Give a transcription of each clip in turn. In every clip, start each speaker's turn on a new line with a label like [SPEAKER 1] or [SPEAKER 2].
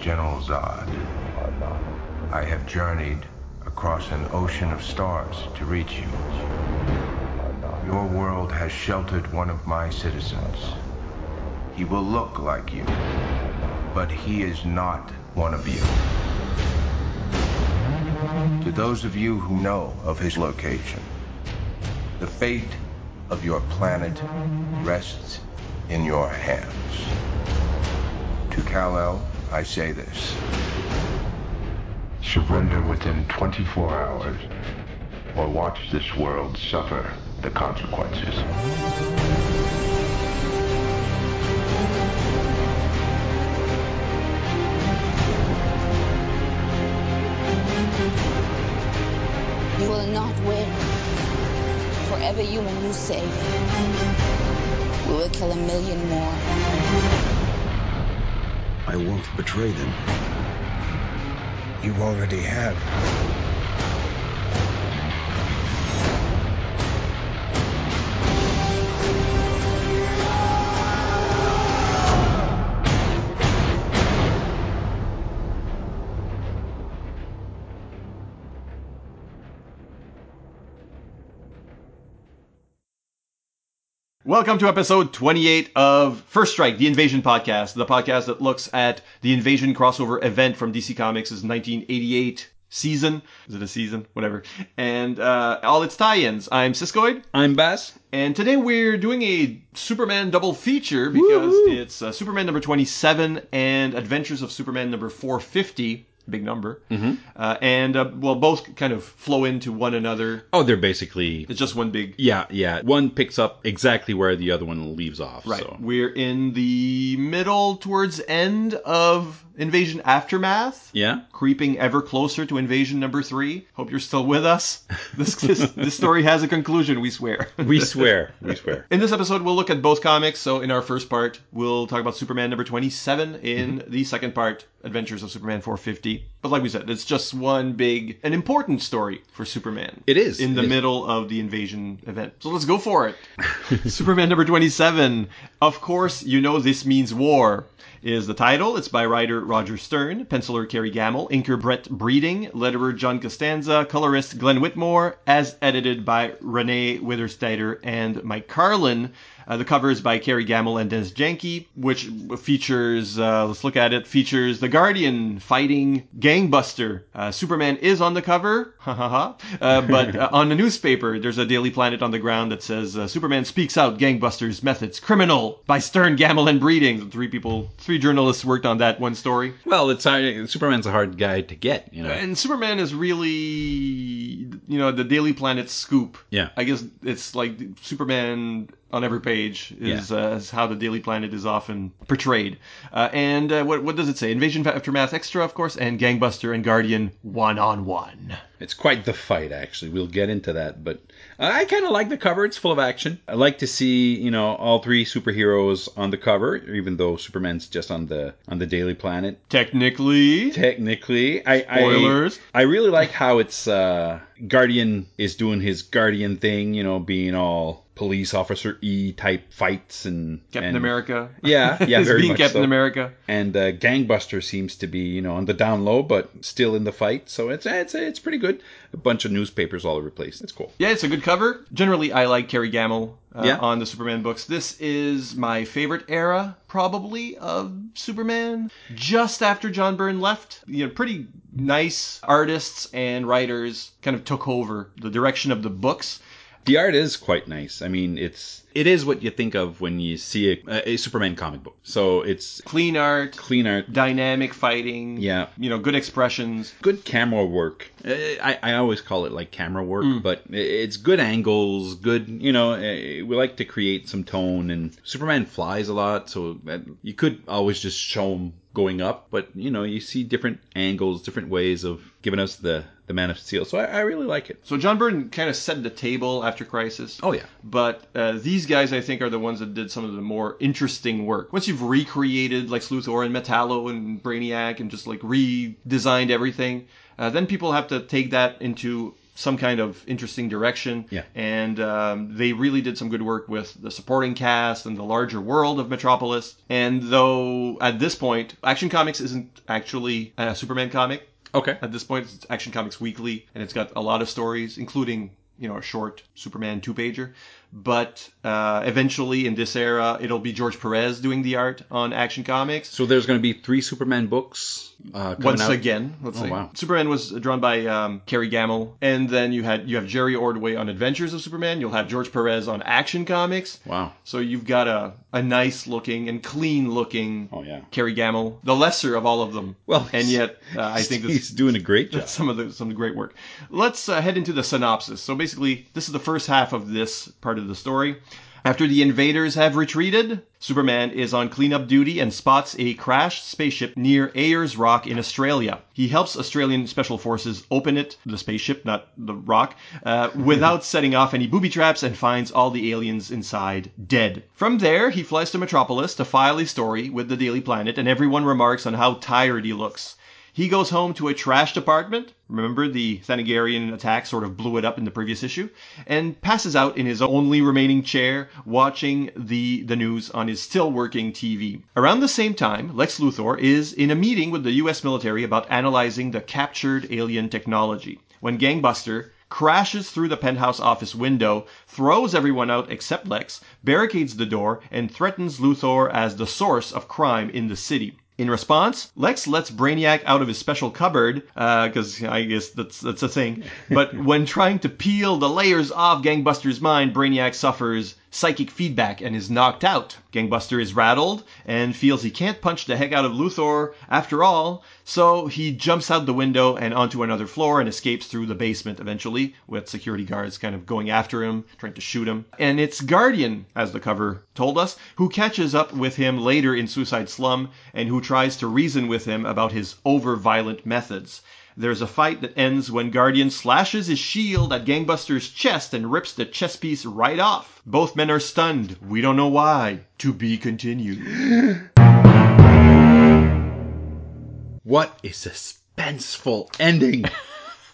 [SPEAKER 1] General Zod. I have journeyed across an ocean of stars to reach you. Your world has sheltered one of my citizens. He will look like you, but he is not one of you. To those of you who know of his location, the fate of your planet rests in your hands. To Kal-El, I say this. Surrender within 24 hours, or watch this world suffer the consequences.
[SPEAKER 2] You will not win. For every human you save, we will kill a million more.
[SPEAKER 3] I won't betray them.
[SPEAKER 1] You already have.
[SPEAKER 4] Welcome to episode 28 of First Strike, the Invasion podcast, the podcast that looks at the Invasion crossover event from DC Comics' 1988 season. Is it a season? Whatever. And uh, all its tie-ins. I'm Siskoid,
[SPEAKER 3] I'm Bass.
[SPEAKER 4] and today we're doing a Superman double feature because it's uh, Superman number 27 and Adventures of Superman number 450. Big number. Uh, and, uh, well, both kind of flow into one another.
[SPEAKER 3] Oh, they're basically
[SPEAKER 4] It's just one big
[SPEAKER 3] yeah, yeah. One picks up exactly where the other one leaves off.
[SPEAKER 4] Right.
[SPEAKER 3] So.
[SPEAKER 4] We're in the middle towards end of Invasion Aftermath.
[SPEAKER 3] Yeah.
[SPEAKER 4] Creeping ever closer to Invasion number three. Hope you're still with us. This, this, this story has a conclusion, we swear.
[SPEAKER 3] We swear. We swear.
[SPEAKER 4] In this episode, we'll look at both comics. So, in our first part, we'll talk about Superman number 27. In the second part, Adventures of Superman 450. But, like we said, it's just one big, an important story for Superman.
[SPEAKER 3] It is.
[SPEAKER 4] In the
[SPEAKER 3] is.
[SPEAKER 4] middle of the invasion event. So, let's go for it. Superman number 27. Of course, you know this means war. Is the title. It's by writer Roger Stern, penciler Kerry Gammill, inker Brett Breeding, letterer John Costanza, colorist Glenn Whitmore, as edited by Renee Witterstaetter and Mike Carlin. Uh, the cover is by Kerry Gammill and Dennis Janke, which features, uh, let's look at it, features the Guardian fighting Gangbuster. Uh, Superman is on the cover, ha ha ha, uh, but uh, on the newspaper, there's a Daily Planet on the ground that says uh, Superman speaks out Gangbusters methods criminal by Stern, Gammill, and Breeding. Three people, three journalists worked on that one story.
[SPEAKER 3] Well, it's hard, Superman's a hard guy to get. You know.
[SPEAKER 4] And Superman is really, you know, the Daily Planet scoop.
[SPEAKER 3] Yeah.
[SPEAKER 4] I guess it's like Superman on every page is, uh, is how the Daily Planet is often portrayed. Uh, and uh, what, what does it say? Invasion Aftermath Extra, of course, and Gangbuster and Guardian one on one.
[SPEAKER 3] It's quite the fight, actually. We'll get into that, but I kind of like the cover. It's full of action. I like to see, you know, all three superheroes on the cover, even though Superman's just on the on the Daily Planet.
[SPEAKER 4] Technically,
[SPEAKER 3] Technically, I
[SPEAKER 4] Spoilers.
[SPEAKER 3] I, I really like how it's uh, Guardian is doing his Guardian thing, you know, being all police officer E type fights and
[SPEAKER 4] Captain
[SPEAKER 3] and-
[SPEAKER 4] America.
[SPEAKER 3] Yeah, yeah, very
[SPEAKER 4] being
[SPEAKER 3] much
[SPEAKER 4] Captain
[SPEAKER 3] so.
[SPEAKER 4] America.
[SPEAKER 3] And uh, Gangbuster seems to be, you know, on the down low, but still in the fight. So it's it's it's pretty good. A bunch of newspapers all over the place. It's cool.
[SPEAKER 4] Yeah, it's a good cover. Generally, I like Kerry Gammill uh,
[SPEAKER 3] Yeah.
[SPEAKER 4] on the Superman books. This is my favorite era, probably, of Superman. Just after John Byrne left, you know, pretty nice artists and writers kind of took over the direction of the books.
[SPEAKER 3] The art is quite nice. I mean, it's it is what you think of when you see a, a Superman comic book. So it's
[SPEAKER 4] Clean art,
[SPEAKER 3] clean art,
[SPEAKER 4] dynamic fighting.
[SPEAKER 3] Yeah.
[SPEAKER 4] You know, good expressions.
[SPEAKER 3] good camera work. Uh, I, I always call it like camera work, but it's good angles, good, you know, uh, we like to create some tone and Superman flies a lot, so you could always just show him going up, but you know, you see different angles, different ways of giving us the, the Man of Steel. So I, I really like it.
[SPEAKER 4] So John Byrne kind of set the table after Crisis.
[SPEAKER 3] Oh, yeah.
[SPEAKER 4] But uh, these guys, I think, are the ones that did some of the more interesting work. Once you've recreated like Luthor and Metallo and Brainiac and just like redesigned everything, uh, then people have to take that into some kind of interesting direction.
[SPEAKER 3] Yeah.
[SPEAKER 4] And um, they really did some good work with the supporting cast and the larger world of Metropolis. And though at this point, Action Comics isn't actually a Superman comic.
[SPEAKER 3] Okay.
[SPEAKER 4] At this point, it's Action Comics Weekly, and it's got a lot of stories, including you know a short Superman two pager. But uh, eventually, in this era, it'll be George Perez doing the art on Action Comics.
[SPEAKER 3] So there's going to be three Superman books uh,
[SPEAKER 4] Once
[SPEAKER 3] out.
[SPEAKER 4] again, let's
[SPEAKER 3] Oh,
[SPEAKER 4] say
[SPEAKER 3] wow.
[SPEAKER 4] Superman was drawn by um, Kerry Gammill, and then you had you have Jerry Ordway on Adventures of Superman. You'll have George Perez on Action Comics.
[SPEAKER 3] Wow.
[SPEAKER 4] So you've got a a nice looking and clean looking
[SPEAKER 3] Oh yeah.
[SPEAKER 4] Kerry Gammill, the lesser of all of them.
[SPEAKER 3] Well,
[SPEAKER 4] and yet uh, I think this,
[SPEAKER 3] he's doing a great job.
[SPEAKER 4] some of the some of the great work. Let's uh, head into the synopsis. So basically, this is the first half of this part of the story. After the invaders have retreated, Superman is on cleanup duty and spots a crashed spaceship near Ayers Rock in Australia. He helps Australian special forces open it, the spaceship, not the rock, uh, without setting off any booby traps and finds all the aliens inside dead. From there, he flies to Metropolis to file a story with the Daily Planet, and everyone remarks on how tired he looks. He goes home to a trashed apartment. Remember the Thanagarian attack sort of blew it up in the previous issue, and passes out in his only remaining chair, watching the the news on his still working TV. Around the same time, Lex Luthor is in a meeting with the U.S. military about analyzing the captured alien technology. When Gangbuster crashes through the penthouse office window, throws everyone out except Lex, barricades the door, and threatens Luthor as the source of crime in the city. In response, Lex lets Brainiac out of his special cupboard, uh, because I guess that's that's a thing. But when trying to peel the layers off Gangbuster's mind, Brainiac suffers psychic feedback and is knocked out. Gangbuster is rattled and feels he can't punch the heck out of Luthor after all, so he jumps out the window and onto another floor and escapes through the basement eventually, with security guards kind of going after him, trying to shoot him. And it's Guardian, as the cover told us, who catches up with him later in Suicide Slum and who tries to reason with him about his over-violent methods. There's a fight that ends when Guardian slashes his shield at Gangbuster's chest and rips the chest piece right off. Both men are stunned. We don't know why. To be continued.
[SPEAKER 3] What a suspenseful ending.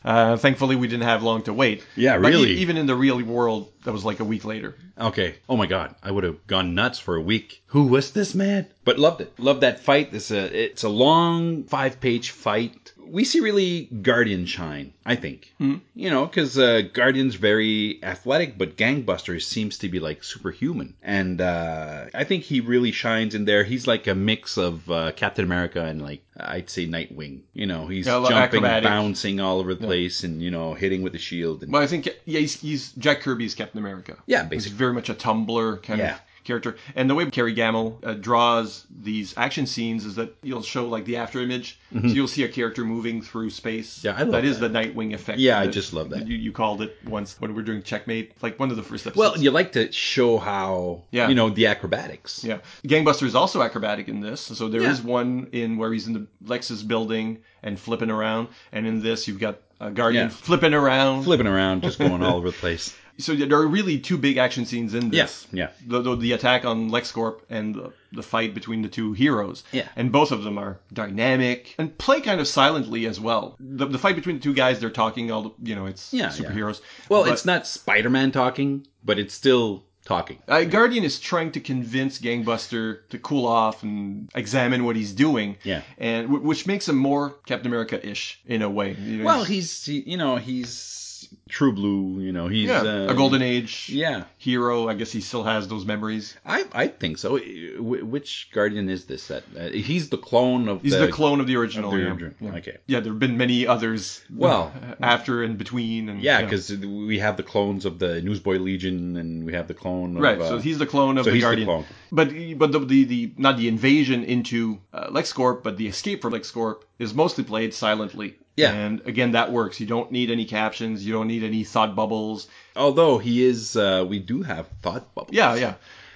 [SPEAKER 4] Uh, thankfully, we didn't have long to wait.
[SPEAKER 3] Yeah,
[SPEAKER 4] But e-
[SPEAKER 3] really.
[SPEAKER 4] even in the real world, that was like a week later.
[SPEAKER 3] Okay. Oh my god, I would have gone nuts for a week. Who was this man? But loved it. Loved that fight. It's a it's a long five page fight. We see really Guardian shine. I think. You know, because uh, Guardian's very athletic, but Gangbusters seems to be like superhuman, and uh, I think he really shines in there. He's like a mix of uh, Captain America and like I'd say Nightwing. You know, he's
[SPEAKER 4] Yeah,
[SPEAKER 3] jumping,
[SPEAKER 4] acrobatic.
[SPEAKER 3] bouncing all over the place, and you know, hitting with the shield. And,
[SPEAKER 4] Well, I think yeah, he's, he's Jack Kirby's Captain America.
[SPEAKER 3] yeah,
[SPEAKER 4] He's
[SPEAKER 3] basically.
[SPEAKER 4] very much a tumbler kind
[SPEAKER 3] Yeah.
[SPEAKER 4] of character. And the way Kerry Gammill uh, draws these action scenes is that you'll show like the after image, so you'll see a character moving through space.
[SPEAKER 3] Mm-hmm. Yeah, I love
[SPEAKER 4] that is the Nightwing effect.
[SPEAKER 3] Yeah, I just love that.
[SPEAKER 4] You, you called it once when we were doing Checkmate, like one of the first episodes.
[SPEAKER 3] Well, you like to show how
[SPEAKER 4] Yeah.
[SPEAKER 3] you know the acrobatics.
[SPEAKER 4] Yeah, Gangbuster is also acrobatic in this. So there is
[SPEAKER 3] Yeah.
[SPEAKER 4] one in where he's in the Lexus building and flipping around, and in this you've got uh, Guardian
[SPEAKER 3] Yeah.
[SPEAKER 4] flipping around.
[SPEAKER 3] Flipping around, just going all over the place.
[SPEAKER 4] So there are really two big action scenes in this.
[SPEAKER 3] Yes, yeah.
[SPEAKER 4] The, the, the attack on LexCorp and the, the fight between the two heroes.
[SPEAKER 3] Yeah.
[SPEAKER 4] And both of them are dynamic and play kind of silently as well. The, the fight between the two guys, they're talking all the, you know, it's
[SPEAKER 3] Yeah,
[SPEAKER 4] superheroes.
[SPEAKER 3] Well,
[SPEAKER 4] But-
[SPEAKER 3] it's not Spider-Man talking, but it's still talking.
[SPEAKER 4] Uh, Guardian is trying to convince Gangbuster to cool off and examine what he's doing.
[SPEAKER 3] Yeah.
[SPEAKER 4] And w- which makes him more Captain America-ish in a way. You know,
[SPEAKER 3] Well,
[SPEAKER 4] he's-
[SPEAKER 3] he's he, you know he's true blue. You know he's
[SPEAKER 4] yeah,
[SPEAKER 3] uh,
[SPEAKER 4] a golden age
[SPEAKER 3] Yeah,
[SPEAKER 4] hero. I guess he still has those memories.
[SPEAKER 3] I I think so. Which Guardian is this? That uh, he's the clone of
[SPEAKER 4] He's the, clone of the original.
[SPEAKER 3] of the
[SPEAKER 4] yeah.
[SPEAKER 3] original.
[SPEAKER 4] Yeah.
[SPEAKER 3] Okay.
[SPEAKER 4] Yeah, there have been many others.
[SPEAKER 3] Well-
[SPEAKER 4] after and between, and
[SPEAKER 3] Yeah, because we have the clones of the Newsboy Legion, and we have the clone. Of,
[SPEAKER 4] right.
[SPEAKER 3] uh,
[SPEAKER 4] so he's the clone of
[SPEAKER 3] so
[SPEAKER 4] the
[SPEAKER 3] the
[SPEAKER 4] Guardian.
[SPEAKER 3] clone.
[SPEAKER 4] But but the, the the not the invasion into uh, LexCorp, but the escape from LexCorp is mostly played silently.
[SPEAKER 3] Yeah.
[SPEAKER 4] And again, that works. You don't need any captions. You don't need any thought bubbles.
[SPEAKER 3] although he is, uh, we do have thought bubbles.
[SPEAKER 4] Yeah, yeah.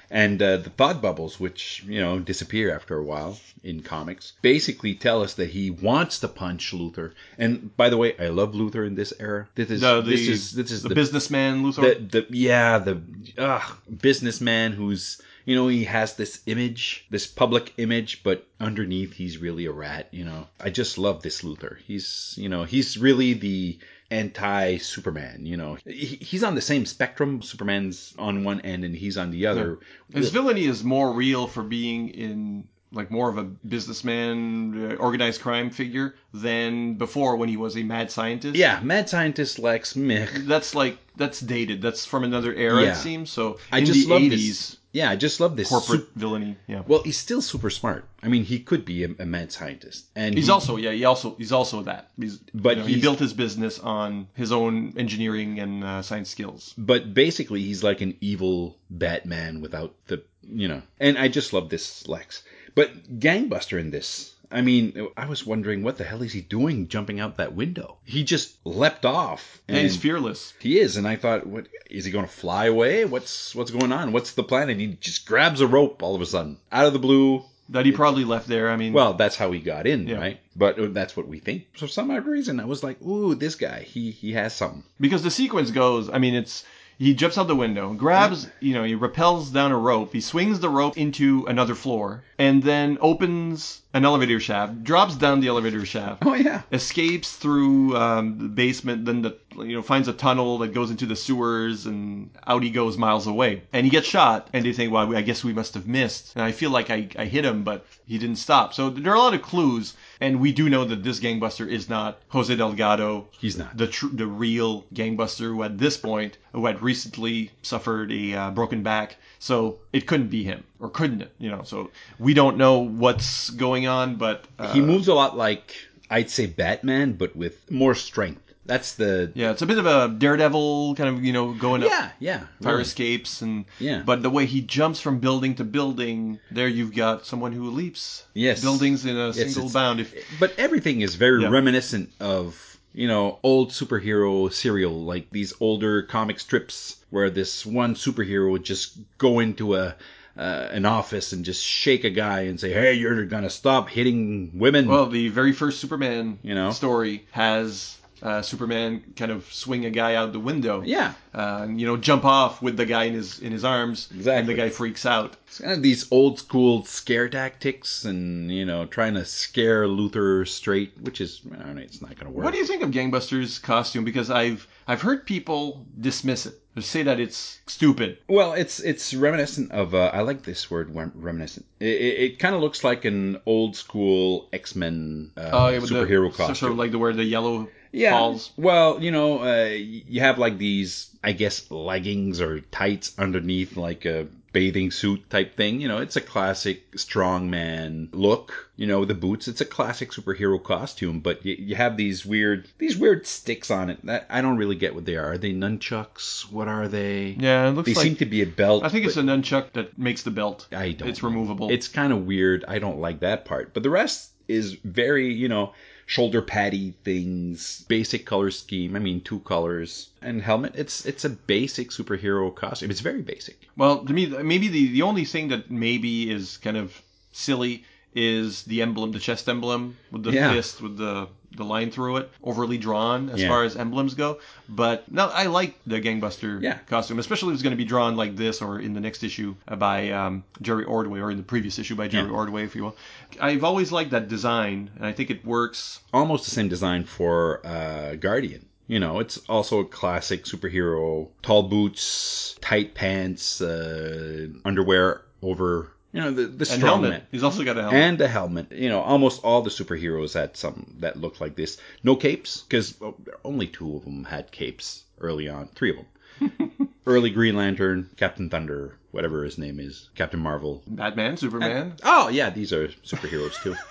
[SPEAKER 3] And uh, the thought bubbles, which you know disappear after a while in comics, basically tell us that he wants to punch Luthor. And by the way, I love Luthor in this era. This is
[SPEAKER 4] The, the,
[SPEAKER 3] this is this is
[SPEAKER 4] the,
[SPEAKER 3] the,
[SPEAKER 4] businessman Luthor.
[SPEAKER 3] the, the yeah the uh, businessman who's you know, he has this image, this public image, but underneath he's really a rat, you know. I just love this Luthor. He's, you know, he's really the anti Superman, you know. He, he's on the same spectrum. Superman's on one end and he's on the other.
[SPEAKER 4] His villainy is more real for being in like more of a businessman, uh, organized crime figure than before when he was a mad scientist.
[SPEAKER 3] Yeah, mad scientist Lex meh.
[SPEAKER 4] That's like that's dated. That's from another era,
[SPEAKER 3] Yeah.
[SPEAKER 4] it seems. So
[SPEAKER 3] I
[SPEAKER 4] in
[SPEAKER 3] just
[SPEAKER 4] the
[SPEAKER 3] love
[SPEAKER 4] 80s,
[SPEAKER 3] this. Yeah, I just love this
[SPEAKER 4] corporate
[SPEAKER 3] sup-
[SPEAKER 4] villainy. Yeah.
[SPEAKER 3] well, he's still super smart. I mean, he could be a, a mad scientist, and
[SPEAKER 4] He's
[SPEAKER 3] he-
[SPEAKER 4] also yeah he also he's also that. He's,
[SPEAKER 3] But
[SPEAKER 4] you know, he built his business on his own engineering and uh, science skills.
[SPEAKER 3] but basically he's like an evil Batman without the you know. And I just love this Lex. But Gangbuster in this, I mean, I was wondering what the hell is he doing jumping out that window? He just leapt off.
[SPEAKER 4] And he's fearless.
[SPEAKER 3] He is, and I thought, what is he going to fly away? What's what's going on? What's the plan? And he just grabs a rope all of a sudden out of the blue.
[SPEAKER 4] That he probably left there. I mean,
[SPEAKER 3] Well, that's how he got in,
[SPEAKER 4] Yeah.
[SPEAKER 3] right? But uh, that's what we think. For some odd reason, I was like, ooh, this guy, he he has something.
[SPEAKER 4] because the sequence goes i mean it's he jumps out the window grabs you know he rappels down a rope he swings the rope into another floor and then opens an elevator shaft drops down the elevator shaft
[SPEAKER 3] Oh yeah.
[SPEAKER 4] escapes through um, the basement then the you know finds a tunnel that goes into the sewers and out he goes miles away. And he gets shot and they think well i guess we must have missed. And i feel like i, I hit him but he didn't stop. So there are a lot of clues and we do know that this gangbuster is not jose delgado
[SPEAKER 3] He's not.
[SPEAKER 4] the tr- the real gangbuster who at this point who had recently suffered a uh, broken back. So it couldn't be him or couldn't it you know? So we don't know what's going on but uh,
[SPEAKER 3] he moves a lot like I'd say Batman, but with more strength. That's the
[SPEAKER 4] yeah it's a bit of a daredevil kind of you know going up
[SPEAKER 3] yeah yeah.
[SPEAKER 4] fire
[SPEAKER 3] really.
[SPEAKER 4] escapes and
[SPEAKER 3] Yeah.
[SPEAKER 4] but the way he jumps from building to building there you've got someone who leaps
[SPEAKER 3] Yes.
[SPEAKER 4] buildings in a
[SPEAKER 3] Yes,
[SPEAKER 4] single bound if
[SPEAKER 3] But everything is very
[SPEAKER 4] Yeah.
[SPEAKER 3] reminiscent of you know old superhero serial, like these older comic strips where this one superhero would just go into a uh, an office and just shake a guy and say, "Hey, you're gonna stop hitting women."
[SPEAKER 4] Well, the very first Superman
[SPEAKER 3] You know?
[SPEAKER 4] story has uh, Superman kind of swing a guy out the window.
[SPEAKER 3] yeah,
[SPEAKER 4] Uh, and you know, jump off with the guy in his in his arms. And the guy freaks out.
[SPEAKER 3] it's kind of these old school scare tactics, and you know, trying to scare Luthor straight, which is, I don't know, it's not gonna work.
[SPEAKER 4] What do you think of Gangbuster's costume? Because I've I've heard people dismiss it. Say that it's stupid.
[SPEAKER 3] Well, it's it's reminiscent of. Uh, I like this word, rem- reminiscent. It, it, it kind of looks like an old school X Men uh,
[SPEAKER 4] Oh, yeah, with the-
[SPEAKER 3] superhero costume.
[SPEAKER 4] Sort of like the where the yellow
[SPEAKER 3] yeah.
[SPEAKER 4] falls.
[SPEAKER 3] Well, you know, uh, you have like these, I guess, leggings or tights underneath, like a bathing suit type thing. You know, it's a classic strongman look. You know, the boots. It's a classic superhero costume, but you, you have these weird, these weird sticks on it. That I don't really get what they are. Are they nunchucks? What are they?
[SPEAKER 4] Yeah, it looks
[SPEAKER 3] They
[SPEAKER 4] like.
[SPEAKER 3] seem to be a belt.
[SPEAKER 4] I think it's a nunchuck that makes the belt.
[SPEAKER 3] I don't.
[SPEAKER 4] It's removable.
[SPEAKER 3] It's kind of weird. I don't like that part. But the rest is very, you know, shoulder patty things, basic color scheme. I mean, two colors and helmet. It's it's a basic superhero costume. It's very basic.
[SPEAKER 4] Well, to me, maybe the, the only thing that maybe is kind of silly is the emblem, the chest emblem with the
[SPEAKER 3] Yeah.
[SPEAKER 4] fist with the the line through it, overly drawn as
[SPEAKER 3] Yeah.
[SPEAKER 4] far as emblems go. But no, I like the gangbuster
[SPEAKER 3] Yeah.
[SPEAKER 4] costume, especially if it's going to be drawn like this or in the next issue by um, Jerry Ordway or in the previous issue by Jerry
[SPEAKER 3] Yeah.
[SPEAKER 4] Ordway, if you will. I've always liked that design, and I think it works.
[SPEAKER 3] Almost the same design for uh, Guardian. You know, it's also a classic superhero. Tall boots, tight pants, uh, underwear over. You know, the the
[SPEAKER 4] And
[SPEAKER 3] strong
[SPEAKER 4] helmet.
[SPEAKER 3] man.
[SPEAKER 4] He's also got a helmet.
[SPEAKER 3] and a helmet. You know, almost all the superheroes had some that looked like this. No capes, because oh, only two of them had capes early on. Three of them. early Green Lantern, Captain Thunder, whatever his name is, Captain Marvel.
[SPEAKER 4] Batman, Superman.
[SPEAKER 3] Oh yeah, these are superheroes too.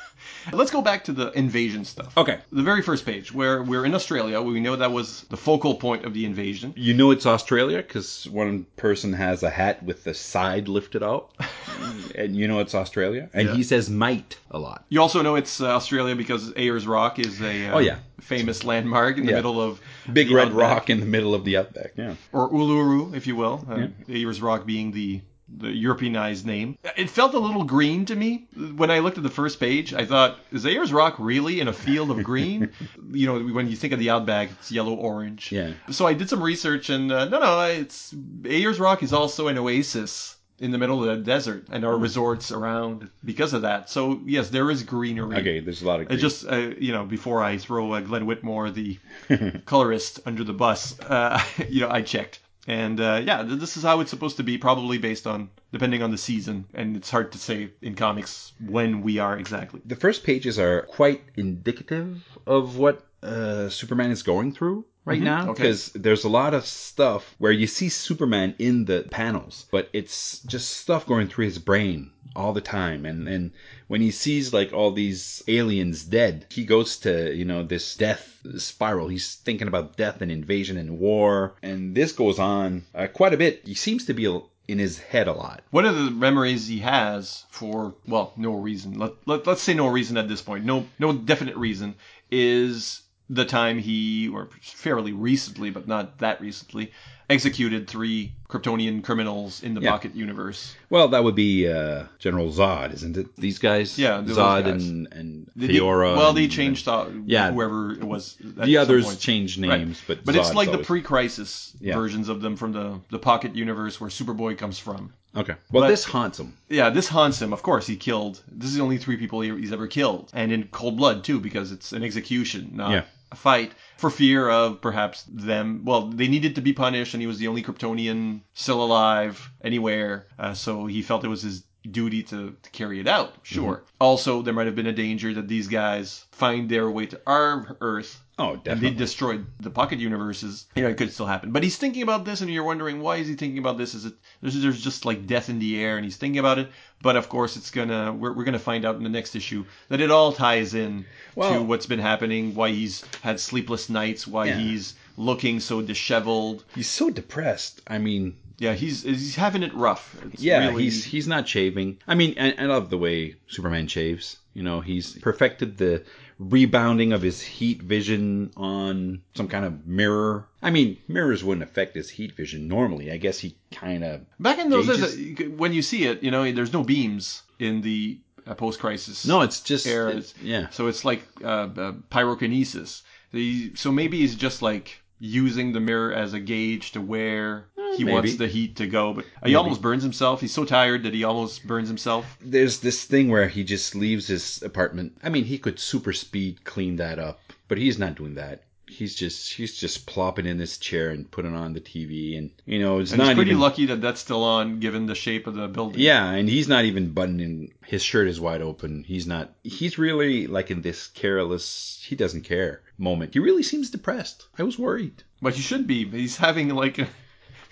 [SPEAKER 4] Let's go back to the invasion stuff.
[SPEAKER 3] Okay.
[SPEAKER 4] The very first page, where we're in Australia, we know that was the focal point of the invasion.
[SPEAKER 3] You know it's Australia because one person has a hat with the side lifted out, and you know it's Australia. And
[SPEAKER 4] Yeah.
[SPEAKER 3] he says "might" a lot.
[SPEAKER 4] You also know it's uh, Australia because Ayers Rock is a uh,
[SPEAKER 3] Oh, yeah.
[SPEAKER 4] famous landmark in the
[SPEAKER 3] Yeah.
[SPEAKER 4] middle of
[SPEAKER 3] Big
[SPEAKER 4] the
[SPEAKER 3] red
[SPEAKER 4] outback.
[SPEAKER 3] rock in the middle of the outback. Yeah.
[SPEAKER 4] or Uluru, if you will. Uh, Ayers Rock being the the Europeanized name. It felt a little green to me when I looked at the first page. I thought, is Ayers Rock really in a field of green? you know, when you think of the outback, it's yellow orange.
[SPEAKER 3] Yeah.
[SPEAKER 4] So I did some research, and uh, no, no, it's Ayers Rock is also an oasis in the middle of the desert, and
[SPEAKER 3] Hmm.
[SPEAKER 4] our resorts around because of that. So yes, there is greenery.
[SPEAKER 3] Okay, there's a lot of. Green.
[SPEAKER 4] just uh, you know before I throw uh, Glenn Whitmore, the colorist, under the bus, uh, you know I checked, and uh, yeah, this is how it's supposed to be, probably based on depending on the season, and it's hard to say in comics when we are exactly.
[SPEAKER 3] the first pages are quite indicative of what uh, Superman is going through right now
[SPEAKER 4] Mm-hmm. okay.
[SPEAKER 3] because there's a lot of stuff where you see Superman in the panels, but it's just stuff going through his brain all the time and and when he sees like all these aliens dead he goes to you know this death spiral he's thinking about death and invasion and war and this goes on uh, quite a bit he seems to be in his head a lot
[SPEAKER 4] One of the memories he has for well, no reason. Let, let let's say no reason at this point. No no definite reason is the time he or fairly recently, but not that recently, executed three Kryptonian criminals in the
[SPEAKER 3] Yeah.
[SPEAKER 4] Pocket universe.
[SPEAKER 3] Well, that would be uh, General Zod, isn't it? These guys,
[SPEAKER 4] Yeah,
[SPEAKER 3] Zod
[SPEAKER 4] guys.
[SPEAKER 3] and and
[SPEAKER 4] They did- well, they
[SPEAKER 3] and-
[SPEAKER 4] changed uh,
[SPEAKER 3] Yeah.
[SPEAKER 4] whoever it was. at
[SPEAKER 3] The
[SPEAKER 4] some
[SPEAKER 3] others
[SPEAKER 4] point.
[SPEAKER 3] changed
[SPEAKER 4] Right.
[SPEAKER 3] names, but
[SPEAKER 4] But it's
[SPEAKER 3] Zod's
[SPEAKER 4] like the pre-crisis
[SPEAKER 3] Yeah.
[SPEAKER 4] versions of them from the the Pocket universe where Superboy comes from.
[SPEAKER 3] Okay, well,
[SPEAKER 4] but-
[SPEAKER 3] this haunts him.
[SPEAKER 4] Yeah, this haunts him. Of course, he killed. This is the only three people he- he's ever killed, and in cold blood too, because it's an execution, not
[SPEAKER 3] Yeah.
[SPEAKER 4] Fight, for fear of perhaps them. Well, they needed to be punished, and he was the only Kryptonian still alive anywhere, uh, so he felt it was his duty to, to carry it out. Sure.
[SPEAKER 3] Mm-hmm.
[SPEAKER 4] Also, there might have been a danger that these guys find their way to our Earth
[SPEAKER 3] Oh, definitely.
[SPEAKER 4] and they destroyed the pocket universes. You know, it could still happen. But he's thinking about this, and you're wondering why is he thinking about this? Is it there's, there's just like death in the air, and he's thinking about it. But of course, it's gonna we're, we're gonna find out in the next issue that it all ties in to what's been happening, why he's had sleepless nights, why
[SPEAKER 3] Yeah.
[SPEAKER 4] he's looking so disheveled.
[SPEAKER 3] he's so depressed. I mean,
[SPEAKER 4] Yeah, he's he's having it rough. It's
[SPEAKER 3] yeah,
[SPEAKER 4] really-
[SPEAKER 3] he's he's not shaving. I mean, I, I love the way Superman shaves. You know, he's perfected the rebounding of his heat vision on some kind of mirror. I mean, mirrors wouldn't affect his heat vision normally. I guess he kind of
[SPEAKER 4] back in those days. When you see it, you know, there's no beams in the uh, post-crisis.
[SPEAKER 3] no, it's just
[SPEAKER 4] Era.
[SPEAKER 3] it's- yeah.
[SPEAKER 4] So it's like uh, uh, pyrokinesis. The, so maybe he's just like using the mirror as a gauge to where he eh,
[SPEAKER 3] maybe.
[SPEAKER 4] wants the heat to go. But he
[SPEAKER 3] Maybe.
[SPEAKER 4] almost burns himself. He's so tired that he almost burns himself.
[SPEAKER 3] there's this thing where he just leaves his apartment. I mean, he could super speed clean that up, but he's not doing that. He's just he's just plopping in this chair and putting on the TV, and you know it's
[SPEAKER 4] And
[SPEAKER 3] not
[SPEAKER 4] he's pretty
[SPEAKER 3] even.
[SPEAKER 4] lucky that that's still on, given the shape of the building.
[SPEAKER 3] Yeah, and he's not even buttoning. His shirt is wide open. He's not. He's really like in this careless. He doesn't care moment. He really seems depressed. I was worried.
[SPEAKER 4] But he should be. He's having like.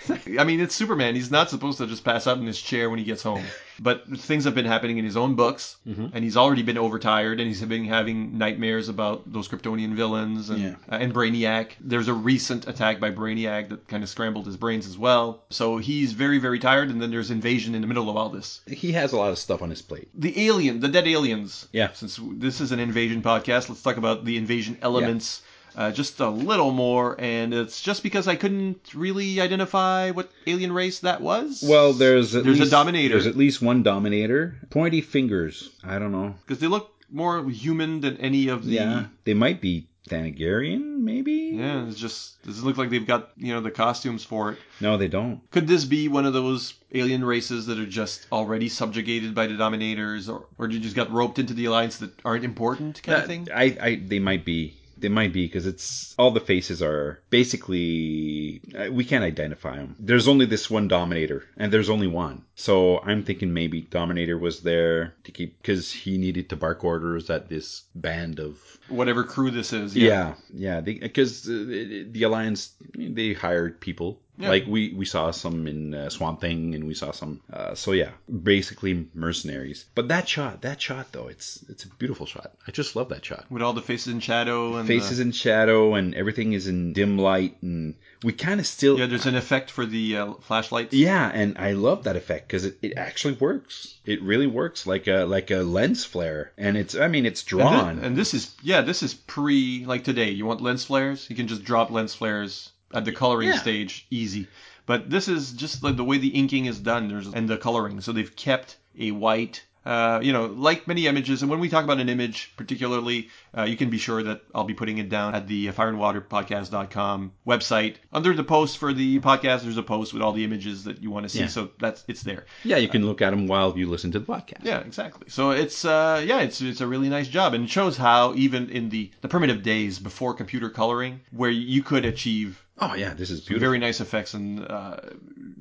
[SPEAKER 4] I mean, it's Superman. He's not supposed to just pass out in his chair when he gets home. But things have been happening in his own books,
[SPEAKER 3] Mm-hmm.
[SPEAKER 4] and he's already been overtired, and he's been having nightmares about those Kryptonian villains and
[SPEAKER 3] Yeah.
[SPEAKER 4] uh, and Brainiac. There's a recent attack by Brainiac that kind of scrambled his brains as well. So he's very, very tired, and then there's invasion in the middle of all this.
[SPEAKER 3] He has a lot of stuff on his plate.
[SPEAKER 4] The alien, the dead aliens.
[SPEAKER 3] Yeah.
[SPEAKER 4] Since this is an invasion podcast, let's talk about the invasion elements uh, just a little more. And it's just because I couldn't really identify what alien race that was.
[SPEAKER 3] Well, there's at
[SPEAKER 4] There's a
[SPEAKER 3] least,
[SPEAKER 4] Dominator.
[SPEAKER 3] There's at least one Dominator. Pointy fingers. I don't know.
[SPEAKER 4] because they look more human than any of the.
[SPEAKER 3] Yeah, they might be Thanagarian, maybe.
[SPEAKER 4] Yeah, it's just doesn't look like they've got you know the costumes for it.
[SPEAKER 3] No, they don't.
[SPEAKER 4] Could this be one of those alien races that are just already subjugated by the Dominators, or or you just got roped into the alliance that aren't important kind of thing?
[SPEAKER 3] I, I, they might be. They might be because it's all the faces are basically uh, we can't identify them. There's only this one Dominator, and there's only one. So I'm thinking maybe Dominator was there to keep because he needed to bark orders at this band of
[SPEAKER 4] Whatever crew this is.
[SPEAKER 3] yeah yeah because uh, the Alliance they hired people.
[SPEAKER 4] Yeah.
[SPEAKER 3] Like we, we saw some in uh, Swamp Thing, and we saw some. Uh, so yeah, basically mercenaries. But that shot, that shot though, it's it's a beautiful shot. I just love that shot
[SPEAKER 4] With all the faces in shadow and
[SPEAKER 3] faces
[SPEAKER 4] the,
[SPEAKER 3] in shadow and everything is in dim light and we kind of still
[SPEAKER 4] yeah, there's an effect for the uh, flashlights.
[SPEAKER 3] Yeah, and I love that effect because it, it actually works. It really works like a like a lens flare, and it's I mean it's
[SPEAKER 4] And,
[SPEAKER 3] drawn.
[SPEAKER 4] and this is yeah, this is pre like today. You want lens flares? You can just drop lens flares at the coloring
[SPEAKER 3] Yeah.
[SPEAKER 4] stage, easy. But this is just like the way the inking is done. There's and the coloring. So they've kept a white uh, you know, like many images, and when we talk about an image particularly, uh, you can be sure that I'll be putting it down at the fireandwaterpodcast.com website. Under the post for the podcast, there's a post with all the images that you want to see,
[SPEAKER 3] Yeah.
[SPEAKER 4] so that's it's there.
[SPEAKER 3] Yeah, you can look at them while you listen to the podcast.
[SPEAKER 4] Yeah, exactly. So it's uh, yeah, it's it's a really nice job, and it shows how even in the the primitive days before computer coloring, where you could achieve
[SPEAKER 3] Oh yeah, this is beautiful.
[SPEAKER 4] very nice effects, and uh,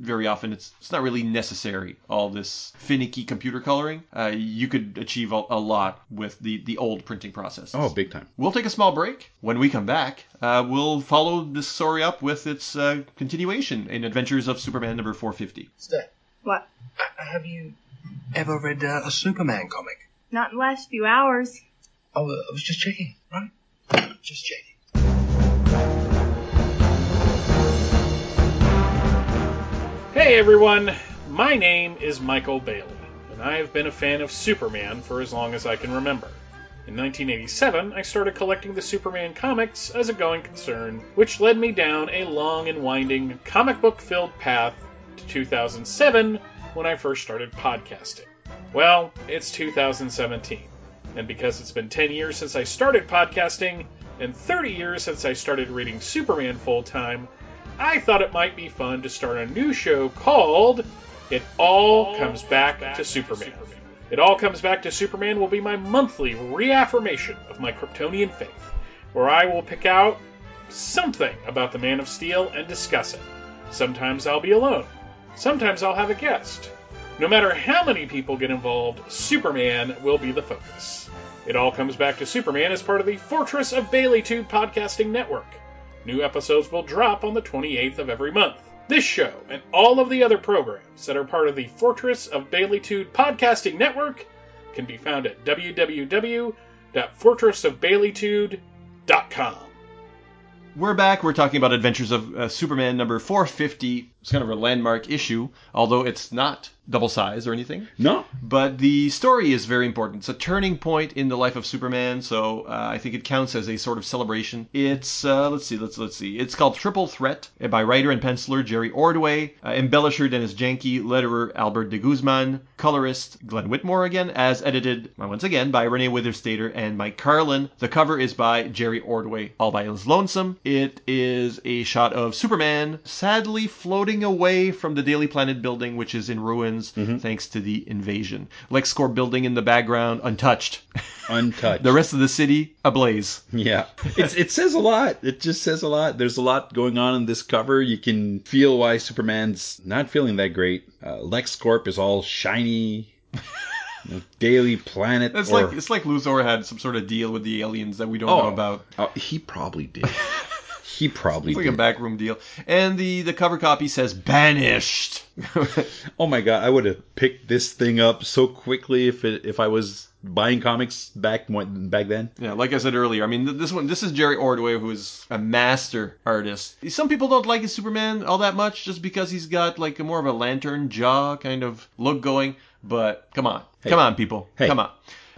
[SPEAKER 4] very often it's it's not really necessary. All this finicky computer coloring, uh, you could achieve a, a lot with the the old printing process.
[SPEAKER 3] oh, big time.
[SPEAKER 4] We'll take a small break. When we come back, uh, we'll follow this story up with its uh, continuation in Adventures of Superman number 450.
[SPEAKER 5] Steph,
[SPEAKER 6] What?
[SPEAKER 5] uh, have you ever read uh, a Superman comic?
[SPEAKER 6] Not in the last few hours.
[SPEAKER 5] Oh, uh, I was just checking, right? Just checking.
[SPEAKER 7] Hey everyone, my name is Michael Bailey, and I have been a fan of Superman for as long as I can remember. In 1987, I started collecting the Superman comics as a going concern, which led me down a long and winding comic book filled path to 2007 when I first started podcasting. Well, it's 2017, and because it's been 10 years since I started podcasting and 30 years since I started reading Superman full time, I thought it might be fun to start a new show called It All Comes Back to Superman. It All Comes Back to Superman will be my monthly reaffirmation of my Kryptonian faith, where I will pick out something about the Man of Steel and discuss it. Sometimes I'll be alone. Sometimes I'll have a guest. No matter how many people get involved, Superman will be the focus. It All Comes Back to Superman as part of the Fortress of Baileytude podcasting network. New episodes will drop on the 28th of every month. This show and all of the other programs that are part of the Fortress of Baileytude podcasting network can be found at www.fortressofbaileytude.com.
[SPEAKER 4] We're back. We're talking about Adventures of uh, Superman number 450. It's kind of a landmark issue, although it's not double size or anything.
[SPEAKER 3] No,
[SPEAKER 4] But the story is very important. It's a turning point in the life of Superman, so uh, I think it counts as a sort of celebration. It's uh, let's see, let's let's see. It's called Triple Threat uh, by writer and penciler Jerry Ordway, uh, embellisher Dennis Janke, letterer Albert de Guzman, colorist Glenn Whitmore again, as edited once again by Renee Witterstaetter and Mike Carlin. The cover is by Jerry Ordway, all by his lonesome. It is a shot of Superman sadly floating away from the Daily Planet building, which is in ruins thanks to the invasion. LexCorp building in the background, untouched.
[SPEAKER 3] untouched.
[SPEAKER 4] the rest of the city ablaze.
[SPEAKER 3] Yeah, it's, it says a lot. It just says a lot. There's a lot going on in this cover. You can feel why Superman's not feeling that great. Uh, LexCorp is all shiny. Daily Planet.
[SPEAKER 4] It's
[SPEAKER 3] or-
[SPEAKER 4] like it's like Luthor had some sort of deal with the aliens that we don't
[SPEAKER 3] Oh.
[SPEAKER 4] know about.
[SPEAKER 3] Oh, he probably did. he probably
[SPEAKER 4] like
[SPEAKER 3] did.
[SPEAKER 4] a backroom deal. And the the cover copy says banished.
[SPEAKER 3] Oh my god, I would have picked this thing up so quickly if it if I was buying comics back back then.
[SPEAKER 4] Yeah, like I said earlier, I mean, this one, this is Jerry Ordway, who is a master artist. Some people don't like his Superman all that much just because he's got like a more of a lantern jaw kind of look going. But come on, come on, people,
[SPEAKER 3] Hey.
[SPEAKER 4] come on.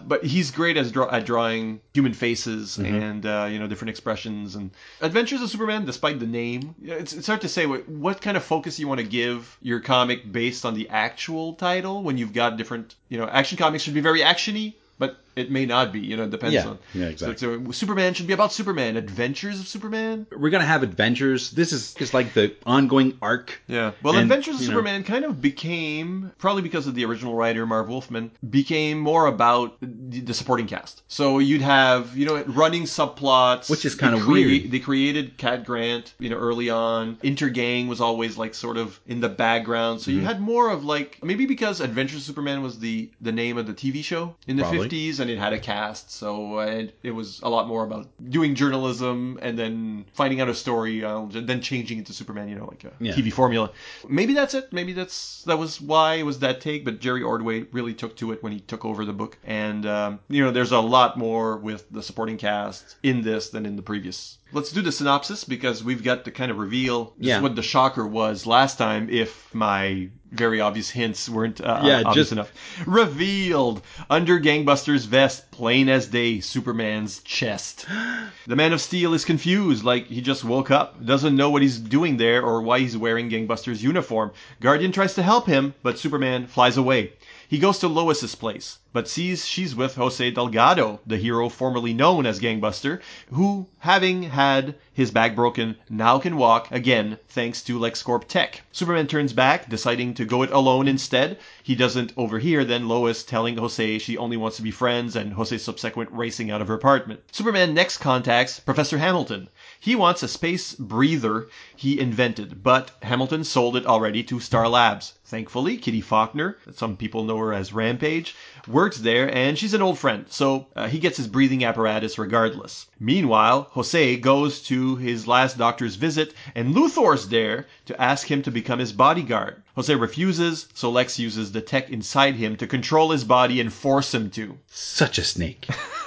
[SPEAKER 4] But he's great as draw- at drawing human faces and uh, you know different expressions and Adventures of Superman. Despite the name, it's it's hard to say what what kind of focus you want to give your comic based on the actual title when you've got different you know action comics should be very actiony, but it may not be. You know, it depends
[SPEAKER 3] Yeah.
[SPEAKER 4] on
[SPEAKER 3] Yeah, exactly.
[SPEAKER 4] so, so Superman should be about Superman. Adventures of Superman.
[SPEAKER 3] We're gonna have adventures. This is just like the ongoing arc.
[SPEAKER 4] Yeah. Well,
[SPEAKER 3] And,
[SPEAKER 4] Adventures of
[SPEAKER 3] you know-
[SPEAKER 4] Superman kind of became probably because of the original writer Marv Wolfman became more about the, supporting cast. So you'd have you know running subplots,
[SPEAKER 3] Which is kinda
[SPEAKER 4] crea-
[SPEAKER 3] weird.
[SPEAKER 4] They created Cat Grant, you know, early on. Intergang was always like sort of in the background. So you
[SPEAKER 3] Mm-hmm.
[SPEAKER 4] had more of like maybe because Adventures of Superman was the the name of the TV show in the
[SPEAKER 3] Probably.
[SPEAKER 4] 50s and it had a cast. So it, it was a lot more about doing journalism and then finding out a story, uh, then changing it to Superman. You know, like a
[SPEAKER 3] Yeah.
[SPEAKER 4] TV formula. Maybe that's it. Maybe that's that was why it was that take. But Jerry Ordway really took to it when he took over the book. And um, you know, there's a lot more with the supporting cast in this than in the previous. Let's do the synopsis because we've got to kind of reveal
[SPEAKER 3] Yeah.
[SPEAKER 4] what the shocker was last time. If my very obvious hints weren't uh,
[SPEAKER 3] Yeah,
[SPEAKER 4] obvious
[SPEAKER 3] just-
[SPEAKER 4] enough. Revealed under Gangbuster's vest, plain as day, Superman's chest. The Man of Steel is confused, like he just woke up, doesn't know what he's doing there or why he's wearing Gangbuster's uniform. Guardian tries to help him, but Superman flies away. He goes to Lois's place, but sees she's with Jose Delgado, the hero formerly known as Gangbuster, who, having had his back broken, now can walk again thanks to LexCorp tech. Superman turns back, deciding to go it alone instead. He doesn't overhear then Lois telling Jose she only wants to be friends and Jose's subsequent racing out of her apartment. Superman next contacts Professor Hamilton. He wants a space breather he invented, but Hamilton sold it already to Star Labs. Thankfully, Kitty Faulkner, some people know her as Rampage, works there and she's an old friend, so uh, he gets his breathing apparatus regardless. Meanwhile, Jose goes to his last doctor's visit and Luthor's there to ask him to become his bodyguard. Jose refuses, so Lex uses the tech inside him to control his body and force him to.
[SPEAKER 3] Such a snake.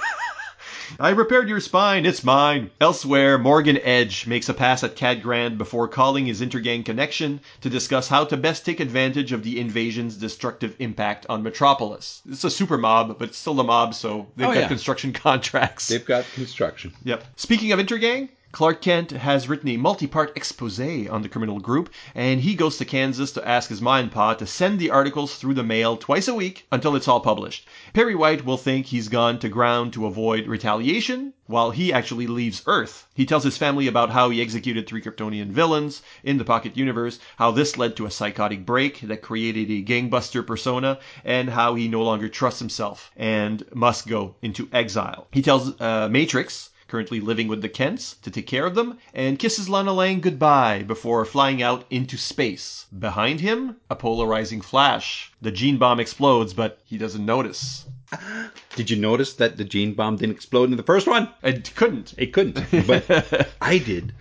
[SPEAKER 4] I repaired your spine, it's mine. Elsewhere, Morgan Edge makes a pass at Cat Grant before calling his intergang connection to discuss how to best take advantage of the invasion's destructive impact on Metropolis. It's a super mob, but it's still a mob, so they've
[SPEAKER 3] Oh,
[SPEAKER 4] got
[SPEAKER 3] yeah.
[SPEAKER 4] construction contracts.
[SPEAKER 3] They've got construction.
[SPEAKER 4] Yep. Speaking of Intergang, Clark Kent has written a multi-part expose on the criminal group, and he goes to Kansas to ask his Pa to send the articles through the mail twice a week until it's all published. Perry White will think he's gone to ground to avoid retaliation, while he actually leaves Earth. He tells his family about how he executed three Kryptonian villains in the Pocket Universe, how this led to a psychotic break that created a gangbuster persona, and how he no longer trusts himself and must go into exile. He tells uh, Matrix currently living with the Kents, to take care of them, and kisses Lana Lang goodbye before flying out into space. Behind him, a polarizing flash. The gene bomb explodes, but he doesn't notice.
[SPEAKER 3] Did you notice that the gene bomb didn't explode in the first one?
[SPEAKER 4] It couldn't.
[SPEAKER 3] It couldn't, but I did.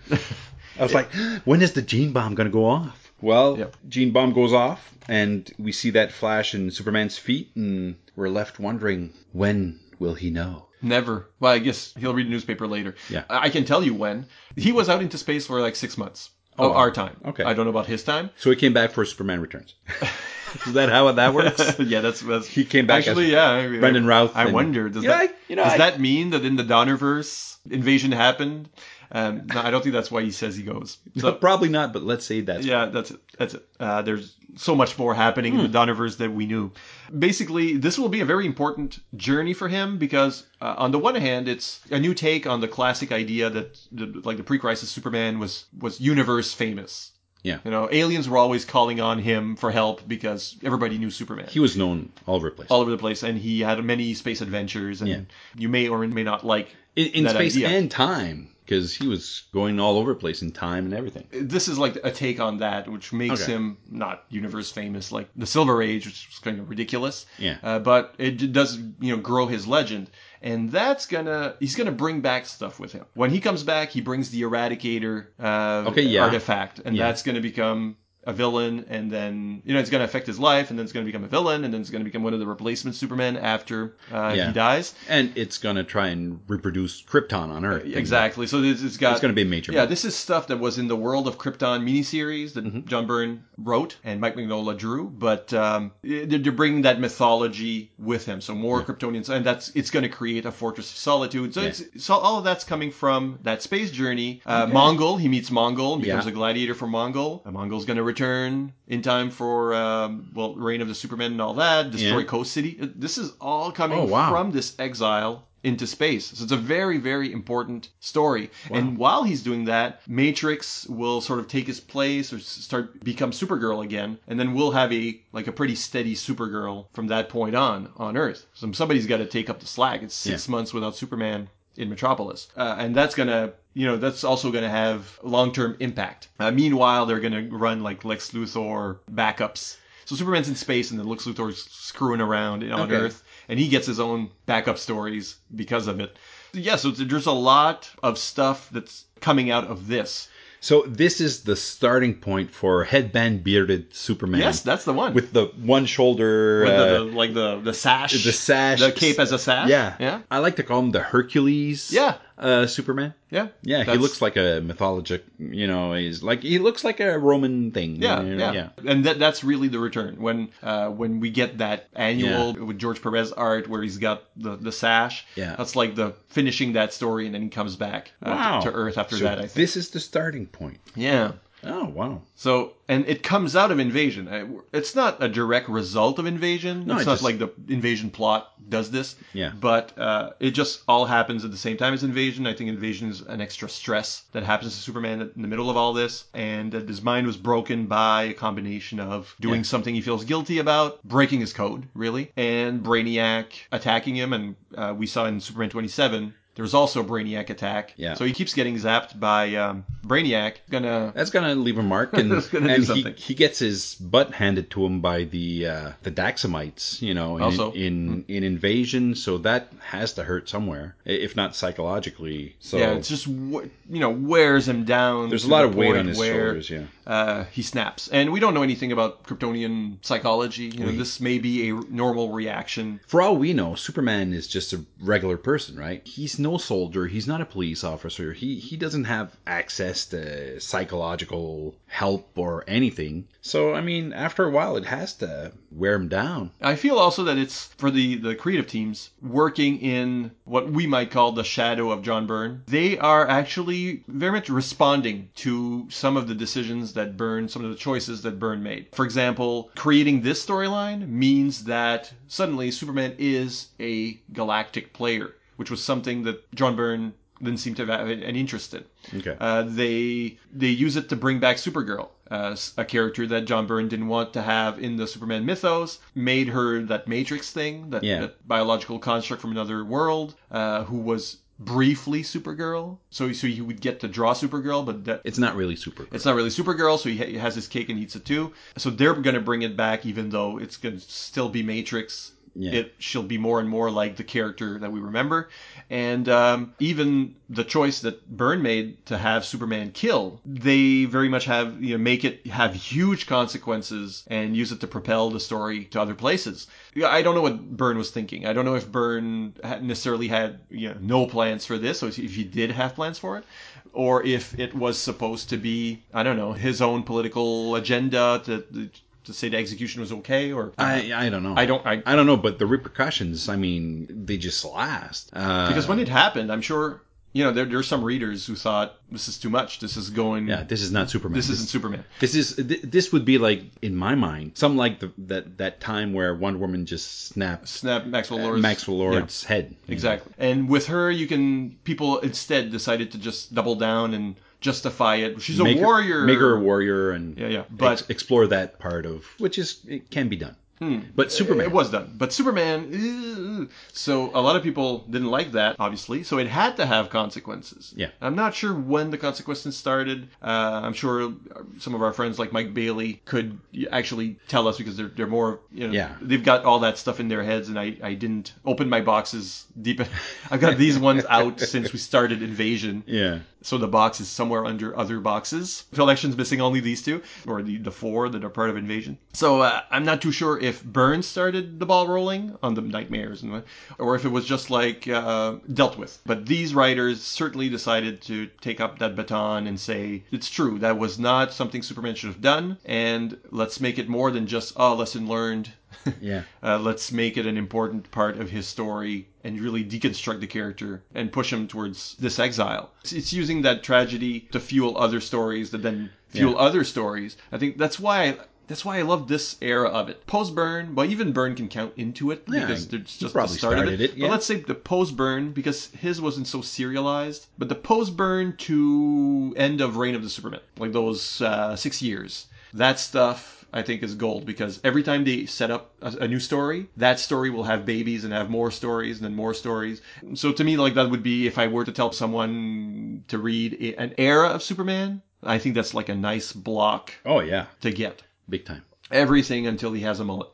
[SPEAKER 3] I was like, when is the gene bomb going to go off? Well,
[SPEAKER 4] Yep.
[SPEAKER 3] gene bomb goes off, and we see that flash in Superman's feet, and we're left wondering, when will he know?
[SPEAKER 4] Never. Well, I guess he'll read a newspaper later.
[SPEAKER 3] Yeah.
[SPEAKER 4] I can tell you when. He was out into space for like six months
[SPEAKER 3] Oh,
[SPEAKER 4] our time.
[SPEAKER 3] Okay.
[SPEAKER 4] I don't know about his time.
[SPEAKER 3] So he came back for Superman Returns. is that how that works?
[SPEAKER 4] yeah, that's, that's
[SPEAKER 3] He came back
[SPEAKER 4] Actually, yeah. I-
[SPEAKER 3] Brandon Routh
[SPEAKER 4] I
[SPEAKER 3] and-
[SPEAKER 4] wonder. Does
[SPEAKER 3] Yeah,
[SPEAKER 4] that
[SPEAKER 3] I- you know,
[SPEAKER 4] does
[SPEAKER 3] I-
[SPEAKER 4] that mean that in the Donnerverse invasion happened? Um, no, I don't think that's why he says he goes. So,
[SPEAKER 3] Probably not, but let's say that's
[SPEAKER 4] yeah, that's it. That's it. Uh, there's so much more happening in the Donnerverse that we knew. Basically, this will be a very important journey for him because, uh, on the one hand, it's a new take on the classic idea that, the, like, the pre-crisis Superman was was universe famous.
[SPEAKER 3] Yeah.
[SPEAKER 4] You know, aliens were always calling on him for help because everybody knew Superman
[SPEAKER 3] He was known all over the place.
[SPEAKER 4] all over the place, and he had many space adventures, and
[SPEAKER 3] Yeah.
[SPEAKER 4] you may or may not like
[SPEAKER 3] in in
[SPEAKER 4] that
[SPEAKER 3] space
[SPEAKER 4] idea.
[SPEAKER 3] and time, because he was going all over the place in time and everything.
[SPEAKER 4] this is like a take on that, which makes
[SPEAKER 3] Okay.
[SPEAKER 4] him not universe famous like the Silver Age, which was kind of ridiculous.
[SPEAKER 3] Yeah.
[SPEAKER 4] Uh, but it does, you know, grow his legend, and that's gonna he's gonna bring back stuff with him. When he comes back, he brings the Eradicator uh,
[SPEAKER 3] Okay, yeah.
[SPEAKER 4] artifact, and
[SPEAKER 3] Yeah.
[SPEAKER 4] that's gonna become a villain, and then you know it's gonna affect his life, and then it's gonna become a villain, and then it's gonna become one of the replacement Supermen after uh,
[SPEAKER 3] Yeah.
[SPEAKER 4] he dies.
[SPEAKER 3] And it's gonna try and reproduce Krypton on Earth.
[SPEAKER 4] Exactly. So this, it's got
[SPEAKER 3] It's gonna be a major.
[SPEAKER 4] yeah, this is stuff that was in the World of Krypton miniseries that
[SPEAKER 3] Mm-hmm.
[SPEAKER 4] John Byrne wrote and Mike Mignola drew, but um, they're, bringing that mythology with him. So more Kryptonians, and that's it's going to create a fortress of solitude. So
[SPEAKER 3] Yeah.
[SPEAKER 4] it's so all of that's coming from that space journey. Uh, Mongul, he meets Mongul, becomes
[SPEAKER 3] Yeah.
[SPEAKER 4] a gladiator for Mongul. Uh, Mongul's going to return in time for um, well, reign of the Superman and all that. Destroy
[SPEAKER 3] Yeah.
[SPEAKER 4] Coast City. Uh, This is all coming
[SPEAKER 3] Oh, wow.
[SPEAKER 4] from this exile into space. So it's a very, very important story. And while he's doing that, Matrix will sort of take his place or start become Supergirl again, and then we'll have a like a pretty steady Supergirl from that point on on Earth. So somebody's got to take up the slack. It's six
[SPEAKER 3] Yeah.
[SPEAKER 4] months without Superman in Metropolis, uh, and that's gonna. You know, that's also going to have long-term impact. Uh, meanwhile, they're going to run like Lex Luthor backups. So Superman's in space, and then Lex Luthor's screwing around on
[SPEAKER 3] Okay.
[SPEAKER 4] Earth and he gets his own backup stories because of it. Yeah, so there's a lot of stuff that's coming out of this.
[SPEAKER 3] So this is the starting point for headband bearded Superman.
[SPEAKER 4] Yes, that's the one.
[SPEAKER 3] with the one shoulder.
[SPEAKER 4] With
[SPEAKER 3] uh,
[SPEAKER 4] the, the, like the the sash,
[SPEAKER 3] the sash,
[SPEAKER 4] the cape as a sash.
[SPEAKER 3] Yeah,
[SPEAKER 4] yeah,
[SPEAKER 3] I like to call him the Hercules.
[SPEAKER 4] Yeah.
[SPEAKER 3] Uh, Superman.
[SPEAKER 4] yeah.
[SPEAKER 3] Yeah, he looks like a mythologic. You know, he's like he looks like a Roman thing.
[SPEAKER 4] Yeah,
[SPEAKER 3] you know,
[SPEAKER 4] yeah, and that that's really the return when uh, when we get that annual
[SPEAKER 3] Yeah.
[SPEAKER 4] with George Perez art where he's got the, the sash.
[SPEAKER 3] Yeah.
[SPEAKER 4] that's like the finishing that story, and then he comes back uh, to- to, Earth after
[SPEAKER 3] So
[SPEAKER 4] that. I think.
[SPEAKER 3] this is the starting point.
[SPEAKER 4] Yeah.
[SPEAKER 3] Oh wow.
[SPEAKER 4] So, and it comes out of Invasion. It's not a direct result of Invasion.
[SPEAKER 3] No,
[SPEAKER 4] it's
[SPEAKER 3] it
[SPEAKER 4] not
[SPEAKER 3] just-
[SPEAKER 4] like the Invasion plot does this.
[SPEAKER 3] Yeah.
[SPEAKER 4] But uh, it just all happens at the same time as Invasion. I think Invasion is an extra stress that happens to Superman in the middle of all this. And uh, his mind was broken by a combination of doing
[SPEAKER 3] Yeah.
[SPEAKER 4] something he feels guilty about, breaking his code, really, and Brainiac attacking him. And uh, we saw in Superman 27. There was also a Brainiac attack.
[SPEAKER 3] Yeah.
[SPEAKER 4] So he keeps getting zapped by um, Brainiac. Gonna
[SPEAKER 3] That's gonna leave a mark, and, and he, he gets his butt handed to him by the uh, the Daxamites, you know, in,
[SPEAKER 4] Also.
[SPEAKER 3] in in Invasion. So that has to hurt somewhere, if not psychologically. So
[SPEAKER 4] yeah, it's just you know wears him down.
[SPEAKER 3] there's a lot of weight on his
[SPEAKER 4] where,
[SPEAKER 3] shoulders. Yeah,
[SPEAKER 4] Uh, he snaps, and we don't know anything about Kryptonian psychology. You know, this may be a normal reaction.
[SPEAKER 3] for all we know, Superman is just a regular person, right? He's no soldier. He's not a police officer. He he doesn't have access to psychological help or anything. So I mean, after a while, it has to wear him down.
[SPEAKER 4] I feel also that it's for the the creative teams working in what we might call the shadow of John Byrne. They are actually very much responding to some of the decisions that Byrne, some of the choices that Byrne made. For example, creating this storyline means that suddenly Superman is a galactic player, which was something that John Byrne didn't seem to have an interest in.
[SPEAKER 3] Okay.
[SPEAKER 4] Uh, they they use it to bring back Supergirl, uh, a character that John Byrne didn't want to have in the Superman mythos. Made her that Matrix thing, that,
[SPEAKER 3] Yeah.
[SPEAKER 4] that biological construct from another world, uh, who was briefly Supergirl. So so you would get to draw Supergirl, but that,
[SPEAKER 3] it's not really Supergirl.
[SPEAKER 4] it's not really Supergirl, so he, ha- he has his cake and eats it too. So they're going to bring it back, even though it's going to still be Matrix.
[SPEAKER 3] Yeah.
[SPEAKER 4] It she'll be more and more like the character that we remember, and um, even the choice that Byrne made to have Superman kill, they very much have you know make it have huge consequences and use it to propel the story to other places. I don't know what Byrne was thinking. I don't know if Byrne necessarily had you know no plans for this, or if he did have plans for it, or if it was supposed to be I don't know his own political agenda to to say the execution was okay, or
[SPEAKER 3] I I don't know.
[SPEAKER 4] I don't I
[SPEAKER 3] I don't know, but the repercussions, I mean, they just last. Uh,
[SPEAKER 4] because when it happened, I'm sure you know there there's some readers who thought this is too much. This is going.
[SPEAKER 3] yeah, this is not Superman.
[SPEAKER 4] This isn't Superman.
[SPEAKER 3] This is th- this would be like in my mind, some like the, that that time where Wonder Woman just snapped
[SPEAKER 4] Snap Maxwell Lord's
[SPEAKER 3] Maxwell Lord's head.
[SPEAKER 4] Yeah, exactly. And with her, you can people instead decided to just double down and justify it. She's a
[SPEAKER 3] Make her-
[SPEAKER 4] warrior.
[SPEAKER 3] make her a warrior, and
[SPEAKER 4] Yeah, yeah. But-
[SPEAKER 3] ex- explore that part of which is it can be done. But Superman,
[SPEAKER 4] It was done. But Superman, so a lot of people didn't like that, obviously. So it had to have consequences.
[SPEAKER 3] Yeah.
[SPEAKER 4] I'm not sure when the consequences started. Uh, I'm sure some of our friends like Mike Bailey could actually tell us because they're, they're more, you know,
[SPEAKER 3] Yeah.
[SPEAKER 4] they've got all that stuff in their heads and I, I didn't open my boxes deep. I've got these ones out since we started Invasion.
[SPEAKER 3] yeah,
[SPEAKER 4] So the box is somewhere under other boxes. Collection's missing only these two, or the, the four that are part of Invasion. So uh, I'm not too sure if Byrne's started the ball rolling on the nightmares, and or if it was just like uh, dealt with. But these writers certainly decided to take up that baton and say it's true that was not something Superman should have done, and let's make it more than just oh lesson learned.
[SPEAKER 3] yeah.
[SPEAKER 4] Uh, let's make it an important part of his story and really deconstruct the character and push him towards this exile. It's, it's using that tragedy to fuel other stories that then fuel
[SPEAKER 3] Yeah.
[SPEAKER 4] other stories. I think that's why I, that's why I love this era of it. Post Byrne, well, even Byrne can count into it
[SPEAKER 3] Yeah,
[SPEAKER 4] because it's just the start of
[SPEAKER 3] started
[SPEAKER 4] it.
[SPEAKER 3] it, yeah.
[SPEAKER 4] But let's say the post Byrne because his wasn't so serialized, but the post Byrne to end of Reign of the Superman, like those uh, six years, that stuff I think is gold because every time they set up a, a new story, that story will have babies and have more stories and then more stories. So to me, like that would be if I were to tell someone to read a- an era of Superman, I think that's like a nice block
[SPEAKER 3] Oh yeah,
[SPEAKER 4] to get.
[SPEAKER 3] Big time.
[SPEAKER 4] Everything until he has a mullet.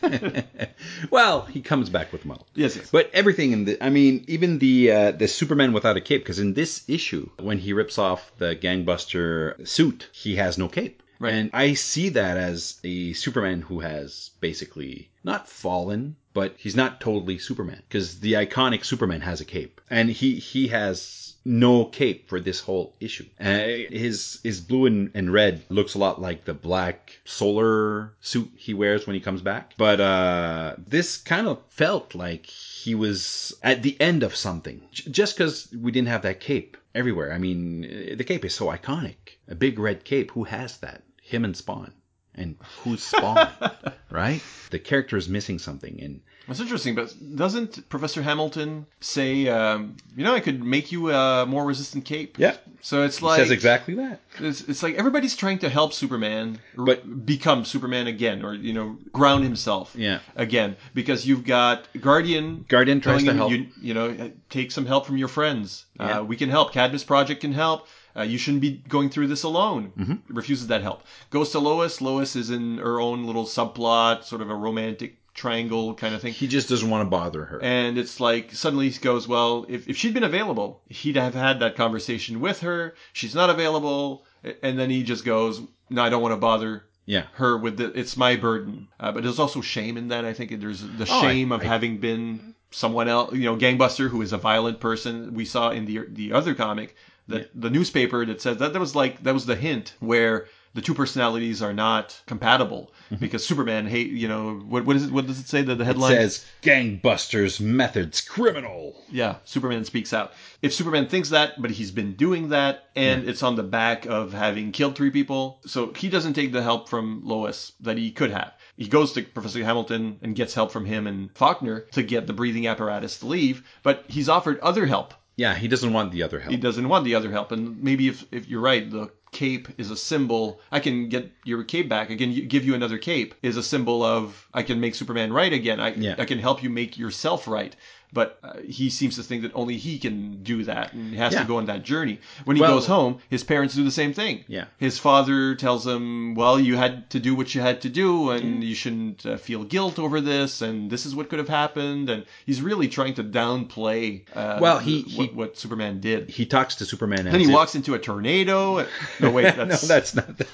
[SPEAKER 3] well, he comes back with a mullet.
[SPEAKER 4] Yes, yes.
[SPEAKER 3] But everything in the, I mean, even the uh, the Superman without a cape, because in this issue, when he rips off the gangbuster suit, he has no cape.
[SPEAKER 4] Right.
[SPEAKER 3] And I see that as a Superman who has basically not fallen, but he's not totally Superman because the iconic Superman has a cape, and he he has no cape for this whole issue. Uh, his his blue and, and red looks a lot like the black solar suit he wears when he comes back, but uh, this kind of felt like he was at the end of something J- just because we didn't have that cape. everywhere. I mean, the cape is so iconic. A big red cape. Who has that? Him and Spawn. And who's Spawn? right? The character is missing something, and
[SPEAKER 4] That's interesting, but doesn't Professor Hamilton say, um, you know, I could make you a more resistant cape?
[SPEAKER 3] yeah,
[SPEAKER 4] So it's
[SPEAKER 3] he
[SPEAKER 4] like
[SPEAKER 3] says exactly that.
[SPEAKER 4] it's, it's like everybody's trying to help Superman, r-
[SPEAKER 3] But-
[SPEAKER 4] become Superman again, or you know, ground himself.
[SPEAKER 3] Yeah.
[SPEAKER 4] Again, because you've got Guardian.
[SPEAKER 3] Guardian tries to
[SPEAKER 4] him,
[SPEAKER 3] help.
[SPEAKER 4] You, you know, take some help from your friends.
[SPEAKER 3] Yeah.
[SPEAKER 4] Uh, we can help. Cadmus Project can help. Uh, you shouldn't be going through this alone.
[SPEAKER 3] Mm-hmm.
[SPEAKER 4] Refuses that help. Goes to Lois. Lois is in her own little subplot, sort of a romantic triangle kind of thing.
[SPEAKER 3] He just doesn't want to bother her.
[SPEAKER 4] And it's like suddenly he goes, well, if, if she'd been available, he'd have had that conversation with her. She's not available, and then he just goes, no, I don't want to bother
[SPEAKER 3] yeah.
[SPEAKER 4] her with the. It's my burden. Uh, but there's also shame in that. I think there's the
[SPEAKER 3] Oh, I-
[SPEAKER 4] shame of
[SPEAKER 3] I-
[SPEAKER 4] having been someone else. You know, gangbuster who is a violent person. We saw in the the other comic that the newspaper that says that that was like that was the hint where the two personalities are not compatible
[SPEAKER 3] Mm-hmm.
[SPEAKER 4] because Superman hate you know what what is it what does it say the, the
[SPEAKER 3] It
[SPEAKER 4] headline
[SPEAKER 3] says gangbusters methods criminal.
[SPEAKER 4] yeah, Superman speaks out. If Superman thinks that, but he's been doing that, and it's on the back of having killed three people, so he doesn't take the help from Lois that he could have. He goes to Professor Hamilton and gets help from him and Faulkner to get the breathing apparatus to leave, but he's offered other help.
[SPEAKER 3] Yeah, he doesn't want the other help.
[SPEAKER 4] He doesn't want the other help, and maybe if, if you're right, the cape is a symbol. I can get your cape back. I can give you another cape. Is a symbol of I can make Superman right again. I
[SPEAKER 3] Yeah.
[SPEAKER 4] I can help you make yourself right. But uh, he seems to think that only he can do that, and he has
[SPEAKER 3] Yeah.
[SPEAKER 4] to go on that journey. When he
[SPEAKER 3] Well-
[SPEAKER 4] goes home, his parents do the same thing.
[SPEAKER 3] Yeah.
[SPEAKER 4] His father tells him, "Well, you had to do what you had to do, and you shouldn't uh, feel guilt over this, and this is what could have happened." And he's really trying to downplay. Uh,
[SPEAKER 3] Well, he-
[SPEAKER 4] th-
[SPEAKER 3] he-
[SPEAKER 4] what, what Superman did.
[SPEAKER 3] he talks to Superman.
[SPEAKER 4] Then he
[SPEAKER 3] if-
[SPEAKER 4] walks into a tornado. No, wait, that's,
[SPEAKER 3] no, that's not. The,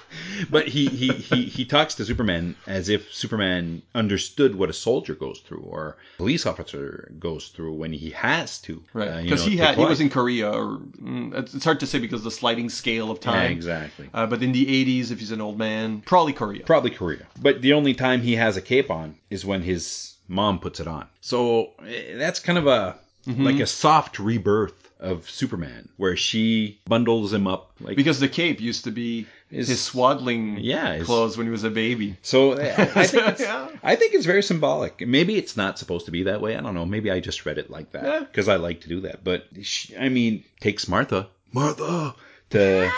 [SPEAKER 3] but he, he he he talks to Superman as if Superman understood what a soldier goes through or a police officer goes through when he has to.
[SPEAKER 4] right
[SPEAKER 3] uh,
[SPEAKER 4] because
[SPEAKER 3] know,
[SPEAKER 4] he had he was in Korea. Or mm, it's hard to say because of the sliding scale of
[SPEAKER 3] Yeah,
[SPEAKER 4] time.
[SPEAKER 3] exactly.
[SPEAKER 4] Uh, but in the 80s, if he's an old man, probably Korea.
[SPEAKER 3] Probably Korea. But the only time he has a cape on is when his mom puts it on. So eh, that's kind of a
[SPEAKER 4] Mm-hmm.
[SPEAKER 3] like a soft rebirth of Superman, where she bundles him up like
[SPEAKER 4] Because the cape used to be
[SPEAKER 3] His-
[SPEAKER 4] his, swaddling
[SPEAKER 3] Yeah, his-
[SPEAKER 4] clothes when he was a baby.
[SPEAKER 3] So I, I think it's,
[SPEAKER 4] Yeah.
[SPEAKER 3] I think it's very symbolic. Maybe it's not supposed to be that way. I don't know. Maybe I just read it like that because I like to do that. But she, I mean, takes Martha, Martha, to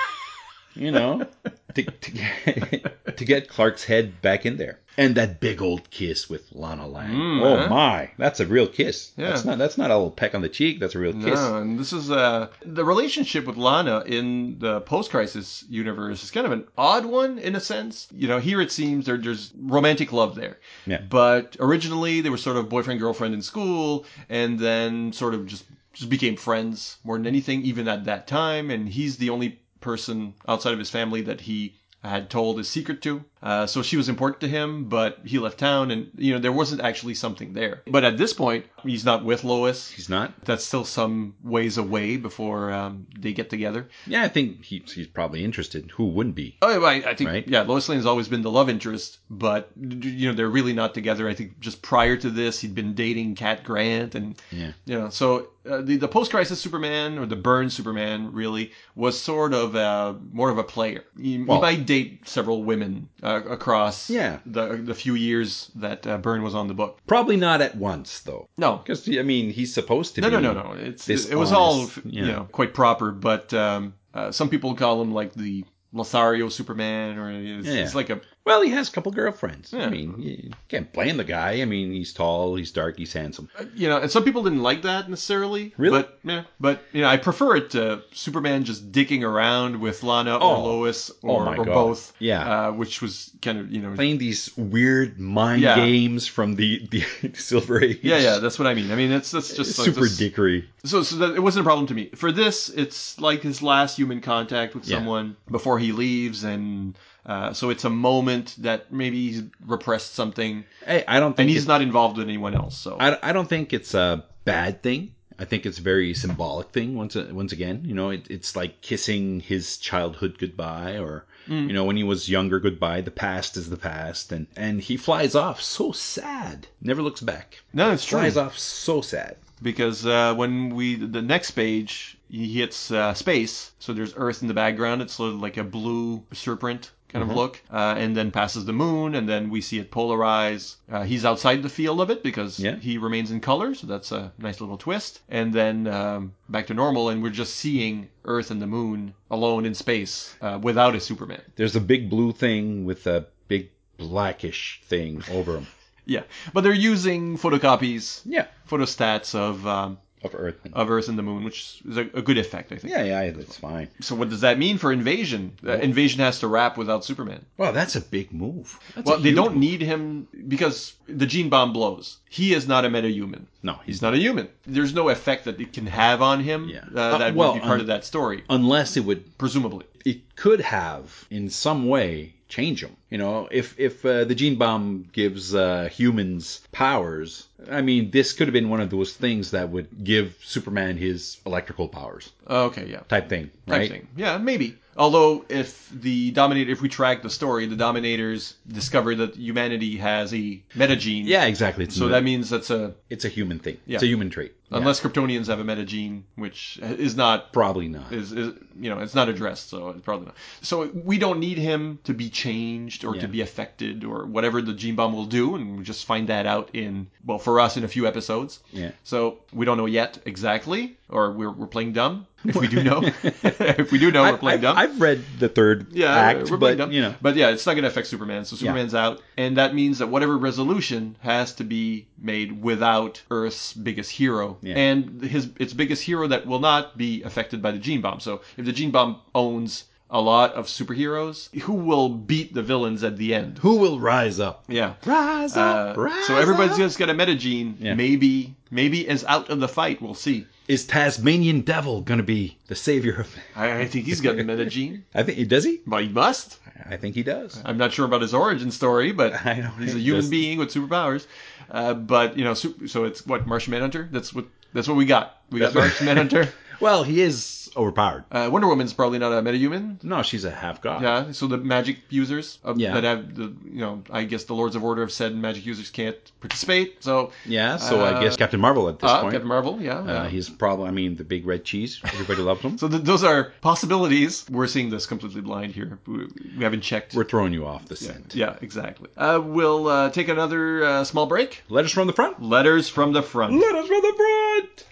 [SPEAKER 3] you know, to, to get to get Clark's head back in there, and that big old kiss with Lana Lang.
[SPEAKER 4] Mm,
[SPEAKER 3] oh
[SPEAKER 4] huh?
[SPEAKER 3] my, that's a real kiss.
[SPEAKER 4] Yeah.
[SPEAKER 3] That's not that's not a little peck on the cheek. That's a real kiss.
[SPEAKER 4] No, and this is uh, the relationship with Lana in the post-crisis universe is kind of an odd one in a sense. You know, here it seems there, there's romantic love there,
[SPEAKER 3] Yeah.
[SPEAKER 4] but originally they were sort of boyfriend girlfriend in school, and then sort of just just became friends more than anything, even at that time. And he's the only person outside of his family that he had told his secret to. Uh, so she was important to him, but he left town, and you know there wasn't actually something there. But at this point, he's not with Lois
[SPEAKER 3] He's not.
[SPEAKER 4] that's still some ways away before um, they get together.
[SPEAKER 3] Yeah, I think he, he's probably interested. Who wouldn't be?
[SPEAKER 4] Oh, I, I think
[SPEAKER 3] Right.
[SPEAKER 4] yeah, Lois Lane has always been the love interest, but you know they're really not together. I think just prior to this, he'd been dating Cat Grant, and
[SPEAKER 3] Yeah.
[SPEAKER 4] you know, so uh, the the post crisis Superman or the Byrne Superman really was sort of uh, more of a player. He,
[SPEAKER 3] Well-
[SPEAKER 4] he might date several women uh, across
[SPEAKER 3] Yeah.
[SPEAKER 4] the the few years that uh, Byrne was on the book.
[SPEAKER 3] Probably not at once though.
[SPEAKER 4] No,
[SPEAKER 3] Because I mean, he's supposed to
[SPEAKER 4] No,
[SPEAKER 3] be.
[SPEAKER 4] no, no, no. It's
[SPEAKER 3] this
[SPEAKER 4] it was all
[SPEAKER 3] honest,
[SPEAKER 4] you know quite proper, but um, uh, some people call him like the Lothario Superman, or it's,
[SPEAKER 3] Yeah.
[SPEAKER 4] it's like a
[SPEAKER 3] Well, he has a couple girlfriends. I mean, you can't blame the guy. I mean, he's tall, he's dark, he's handsome.
[SPEAKER 4] you know, and some people didn't like that necessarily.
[SPEAKER 3] Really?
[SPEAKER 4] But yeah, but you know, I prefer it to Superman just dicking around with Lana or
[SPEAKER 3] Oh.
[SPEAKER 4] Lois
[SPEAKER 3] Oh
[SPEAKER 4] or,
[SPEAKER 3] my
[SPEAKER 4] or both.
[SPEAKER 3] Yeah.
[SPEAKER 4] uh, which was kind of you know.
[SPEAKER 3] Playing these weird mind
[SPEAKER 4] Yeah.
[SPEAKER 3] games from the, the Silver Age.
[SPEAKER 4] Yeah, yeah, that's what I mean. I mean, it's that's just like
[SPEAKER 3] super
[SPEAKER 4] this-
[SPEAKER 3] dickery.
[SPEAKER 4] So, so that, it wasn't a problem to me. For this, it's like his last human contact with
[SPEAKER 3] Yeah.
[SPEAKER 4] someone before he leaves, and uh, so it's a moment that maybe he's repressed something,
[SPEAKER 3] Hey, I don't think
[SPEAKER 4] and he's not involved with anyone else. So,
[SPEAKER 3] I, I don't think it's a bad thing. I think it's a very symbolic thing. Once once again, you know, it, it's like kissing his childhood goodbye, or
[SPEAKER 4] Mm.
[SPEAKER 3] you know, when he was younger goodbye. The past is the past, and and he flies off so sad. Never looks back.
[SPEAKER 4] no, it's true
[SPEAKER 3] Flies off so sad.
[SPEAKER 4] because uh, when we the next page, he hits uh, space, so there's Earth in the background. It's sort of like a blue serpent kind of look, uh, and then passes the moon, and then we see it polarize. Uh, he's outside the field of it because
[SPEAKER 3] Yeah.
[SPEAKER 4] he remains in color, so that's a nice little twist. And then um, back to normal, and we're just seeing Earth and the moon alone in space uh, without a Superman.
[SPEAKER 3] There's a big blue thing with a big blackish thing over him.
[SPEAKER 4] Yeah, but they're using photocopies,
[SPEAKER 3] Yeah,
[SPEAKER 4] photostats of um,
[SPEAKER 3] of Earth.
[SPEAKER 4] of Earth and the moon, which is a, a good effect, I think.
[SPEAKER 3] yeah, yeah, that's fine.
[SPEAKER 4] So what does that mean for Invasion? Uh, Invasion has to wrap without Superman.
[SPEAKER 3] Well, that's a big move. That's
[SPEAKER 4] well, they don't
[SPEAKER 3] move.
[SPEAKER 4] need him because the gene bomb blows. He is not a metahuman.
[SPEAKER 3] No,
[SPEAKER 4] He's not a human. There's no effect that it can have on him
[SPEAKER 3] Yeah.
[SPEAKER 4] uh,
[SPEAKER 3] Uh,
[SPEAKER 4] that
[SPEAKER 3] well,
[SPEAKER 4] would be part
[SPEAKER 3] un-
[SPEAKER 4] of that story,
[SPEAKER 3] unless it would
[SPEAKER 4] presumably.
[SPEAKER 3] It could have in some way change them. You know, if if uh, the gene bomb gives uh, humans powers, I mean, this could have been one of those things that would give Superman his electrical powers
[SPEAKER 4] Okay, yeah.
[SPEAKER 3] type thing, right?
[SPEAKER 4] Type thing. Yeah, maybe. Although, if the Dominator, if we track the story, the Dominators discover that humanity has a metagene.
[SPEAKER 3] Yeah, exactly. It's
[SPEAKER 4] So
[SPEAKER 3] a-
[SPEAKER 4] that means that's a
[SPEAKER 3] it's a human thing.
[SPEAKER 4] Yeah.
[SPEAKER 3] It's a human trait. Yeah.
[SPEAKER 4] unless Kryptonians have a metagene, which is not
[SPEAKER 3] probably not.
[SPEAKER 4] is, is you know it's not addressed so it's probably not so we don't need him to be changed or to be affected or whatever the gene bomb will do and we just find that out in well for us in a few episodes
[SPEAKER 3] Yeah.
[SPEAKER 4] so we don't know yet exactly or we're, we're playing dumb if we do know if we do know we're playing dumb
[SPEAKER 3] I've read the third
[SPEAKER 4] yeah,
[SPEAKER 3] act,
[SPEAKER 4] we're
[SPEAKER 3] but
[SPEAKER 4] dumb.
[SPEAKER 3] you know,
[SPEAKER 4] but yeah, it's not going to affect Superman. So Superman's out, and that means that whatever resolution has to be made without Earth's biggest hero,
[SPEAKER 3] Yeah.
[SPEAKER 4] and his its biggest hero that will not be affected by the gene bomb. So if the gene bomb owns a lot of superheroes, who will beat the villains at the end?
[SPEAKER 3] who will rise up?
[SPEAKER 4] Yeah.
[SPEAKER 3] Rise
[SPEAKER 4] Uh,
[SPEAKER 3] up, rise
[SPEAKER 4] so everybody's
[SPEAKER 3] up.
[SPEAKER 4] just got a metagene.
[SPEAKER 3] Yeah.
[SPEAKER 4] Maybe, maybe is out of the fight. We'll see.
[SPEAKER 3] Is Tasmanian Devil going to be the savior of?
[SPEAKER 4] I, I think he's got a metagene.
[SPEAKER 3] I think he does he?
[SPEAKER 4] But he must.
[SPEAKER 3] I think he does.
[SPEAKER 4] I'm not sure about his origin story, but
[SPEAKER 3] I know.
[SPEAKER 4] he's a human
[SPEAKER 3] Just-
[SPEAKER 4] being with superpowers. Uh, but you know, su- so it's what Martian Manhunter. That's what that's what we got. We got Martian Manhunter.
[SPEAKER 3] Well, he is overpowered.
[SPEAKER 4] Uh, Wonder Woman's probably not a metahuman.
[SPEAKER 3] No, she's a half god.
[SPEAKER 4] Yeah, so the magic users uh,
[SPEAKER 3] Yeah.
[SPEAKER 4] that have the you know I guess the Lords of Order have said magic users can't participate. So
[SPEAKER 3] Yeah, so
[SPEAKER 4] Uh,
[SPEAKER 3] I guess Captain Marvel at this
[SPEAKER 4] uh,
[SPEAKER 3] point.
[SPEAKER 4] Captain Marvel, yeah.
[SPEAKER 3] uh,
[SPEAKER 4] yeah.
[SPEAKER 3] he's probably, I mean, the big red cheese. Everybody loves him.
[SPEAKER 4] so th- those are possibilities. We're seeing this completely blind here. We, we haven't checked.
[SPEAKER 3] We're throwing you off the scent.
[SPEAKER 4] yeah, exactly. Uh, we'll uh, take another uh, small break.
[SPEAKER 3] Letters from the front.
[SPEAKER 4] Letters from the front.
[SPEAKER 3] Letters from the front.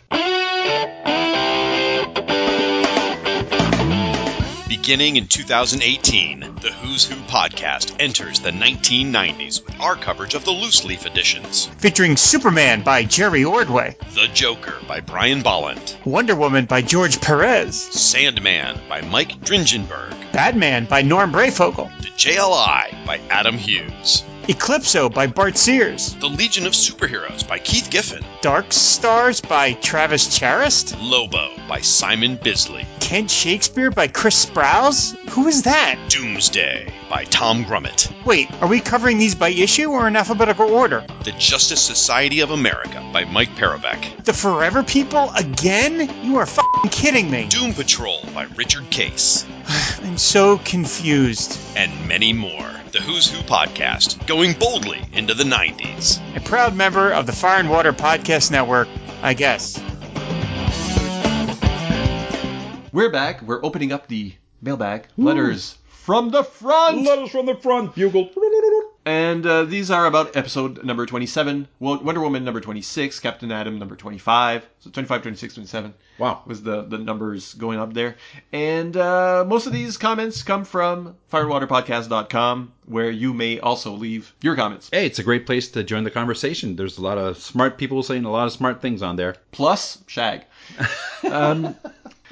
[SPEAKER 8] Beginning in 2018, the Who's Who podcast enters the 1990s with our coverage of the loose leaf editions.
[SPEAKER 9] featuring Superman by Jerry Ordway,
[SPEAKER 8] The Joker by Brian Bolland,
[SPEAKER 9] Wonder Woman by George Perez,
[SPEAKER 8] Sandman by Mike Dringenberg,
[SPEAKER 9] Batman by Norm Breyfogle,
[SPEAKER 8] The JLI by Adam Hughes,
[SPEAKER 9] Eclipso by Bart Sears,
[SPEAKER 8] The Legion of Superheroes by Keith Giffen,
[SPEAKER 9] Dark Stars by Travis Charest,
[SPEAKER 8] Lobo by Simon Bisley,
[SPEAKER 9] Kent Shakespeare by Chris Sprouse? Who is that?
[SPEAKER 8] Doomsday by Tom Grummett,
[SPEAKER 9] Wait, are we covering these by issue or in alphabetical order?
[SPEAKER 8] The Justice Society of America by Mike Parobeck,
[SPEAKER 9] The Forever People again? You are f***ing kidding me.
[SPEAKER 8] Doom Patrol by Richard Case,
[SPEAKER 9] I'm so confused.
[SPEAKER 8] and many more. The Who's Who podcast, going boldly into the 90s.
[SPEAKER 9] A proud member of the Fire and Water Podcast Network, I guess.
[SPEAKER 4] We're back. We're opening up the mailbag. Letters from the front.
[SPEAKER 3] Letters from the front. Bugle.
[SPEAKER 4] And uh, these are about episode number 27, Wo- Wonder Woman number 26, Captain Atom number 25. So 25, 26, 27
[SPEAKER 3] Wow.
[SPEAKER 4] was the, the numbers going up there. And uh, most of these comments come from firewaterpodcast.com, where you may also leave your comments.
[SPEAKER 3] Hey, it's a great place to join the conversation. There's a lot of smart people saying a lot of smart things on there.
[SPEAKER 4] Plus, Shag. Um,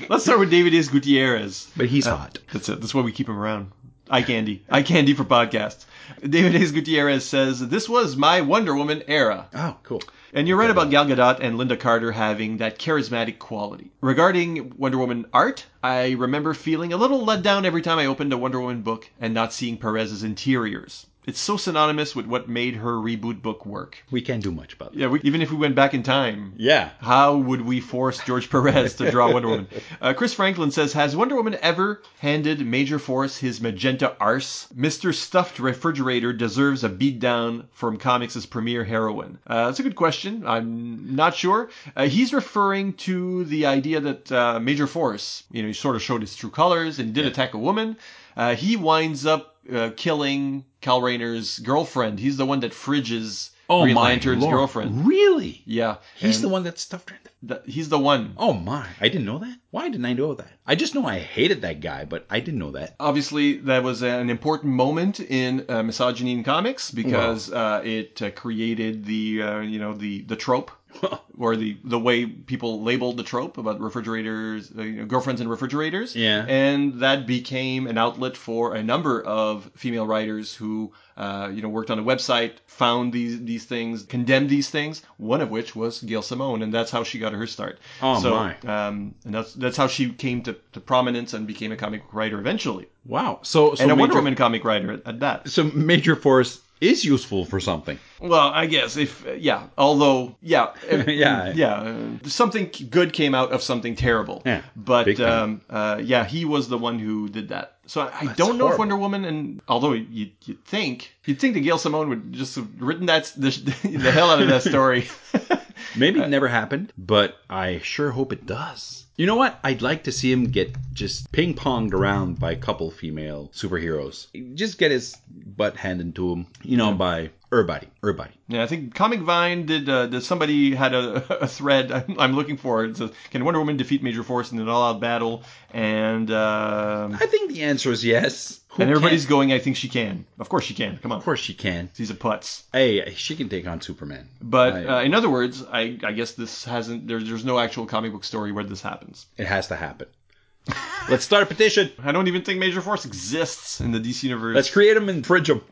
[SPEAKER 4] let's start with David Is Gutierrez.
[SPEAKER 3] But he's
[SPEAKER 4] Uh,
[SPEAKER 3] hot.
[SPEAKER 4] That's it. That's why we keep him around. Eye candy. Eye candy for podcasts. David Hayes Gutierrez says, This was my Wonder Woman era.
[SPEAKER 3] Oh, cool.
[SPEAKER 4] And you're right about Gal Gadot and Lynda Carter having that charismatic quality. Regarding Wonder Woman art, I remember feeling a little let down every time I opened a Wonder Woman book and not seeing Perez's interiors. It's so synonymous with what made her reboot book work.
[SPEAKER 3] We can't do much about that.
[SPEAKER 4] Yeah, we, even if we went back in time,
[SPEAKER 3] Yeah.
[SPEAKER 4] how would we force George Perez to draw Wonder Woman? Uh, Chris Franklin says, Has Wonder Woman ever handed Major Force his magenta arse? Mr. Stuffed Refrigerator deserves a beatdown from comics' premier heroine. Uh, that's a good question. I'm not sure. Uh, he's referring to the idea that uh, Major Force, you know, he sort of showed his true colors and did attack a woman. Uh, he winds up uh, killing Kyle Rayner's girlfriend. He's the one that fridges
[SPEAKER 3] Oh
[SPEAKER 4] Green
[SPEAKER 3] my
[SPEAKER 4] Lantern's
[SPEAKER 3] Lord.
[SPEAKER 4] girlfriend.
[SPEAKER 3] Really?
[SPEAKER 4] Yeah.
[SPEAKER 3] He's the one that stuffed her. in the-
[SPEAKER 4] th- he's the one.
[SPEAKER 3] Oh my! I didn't know that. Why didn't I know that? I just know I hated that guy, but I didn't know that.
[SPEAKER 4] Obviously, that was an important moment in uh, misogyny in comics because uh, it uh, created the uh, you know the the trope or the the way people labeled the trope about refrigerators, uh, you know, girlfriends in refrigerators.
[SPEAKER 3] Yeah.
[SPEAKER 4] and that became an outlet for a number of female writers who. Uh, you know, worked on a website, found these these things, condemned these things. One of which was Gail Simone, and that's how she got her start.
[SPEAKER 3] Oh,
[SPEAKER 4] so,
[SPEAKER 3] my.
[SPEAKER 4] Um, and that's that's how she came to, to prominence and became a comic writer eventually
[SPEAKER 3] Wow. So so
[SPEAKER 4] and a Wonder Woman comic writer at, at that.
[SPEAKER 3] So Major Force is useful for something.
[SPEAKER 4] Well, I guess if uh, yeah, although yeah, if-
[SPEAKER 3] Yeah.
[SPEAKER 4] yeah, uh, something good came out of something terrible.
[SPEAKER 3] Yeah,
[SPEAKER 4] but um, uh, yeah, he was the one who did that. So I, I don't know if. Wonder Woman and although you you'd think you'd think that Gail Simone would just have written that the, the hell out of that story.
[SPEAKER 3] Maybe it never happened, but I sure hope it does. You know what? I'd like to see him get just ping ponged around by a couple female superheroes. Just get his butt handed to him, you know, by everybody. Everybody.
[SPEAKER 4] Yeah, I think Comic Vine did. Uh, did somebody had a, a thread I'm, I'm looking for? It says, "Can Wonder Woman defeat Major Force in an all-out battle?" And um,
[SPEAKER 3] I think the answer is yes. Who
[SPEAKER 4] and everybody's
[SPEAKER 3] can't?
[SPEAKER 4] going. I think she can. Of course she can. Come on.
[SPEAKER 3] Of course she can.
[SPEAKER 4] She's a putz.
[SPEAKER 3] Hey, she can take on Superman.
[SPEAKER 4] But
[SPEAKER 3] I-
[SPEAKER 4] uh, in other words, I, I guess this hasn't. There, there's no actual comic book story where this happens.
[SPEAKER 3] It has to happen. Let's start a petition.
[SPEAKER 4] I don't even think Major Force exists in the DC universe.
[SPEAKER 3] Let's create them and fridge them.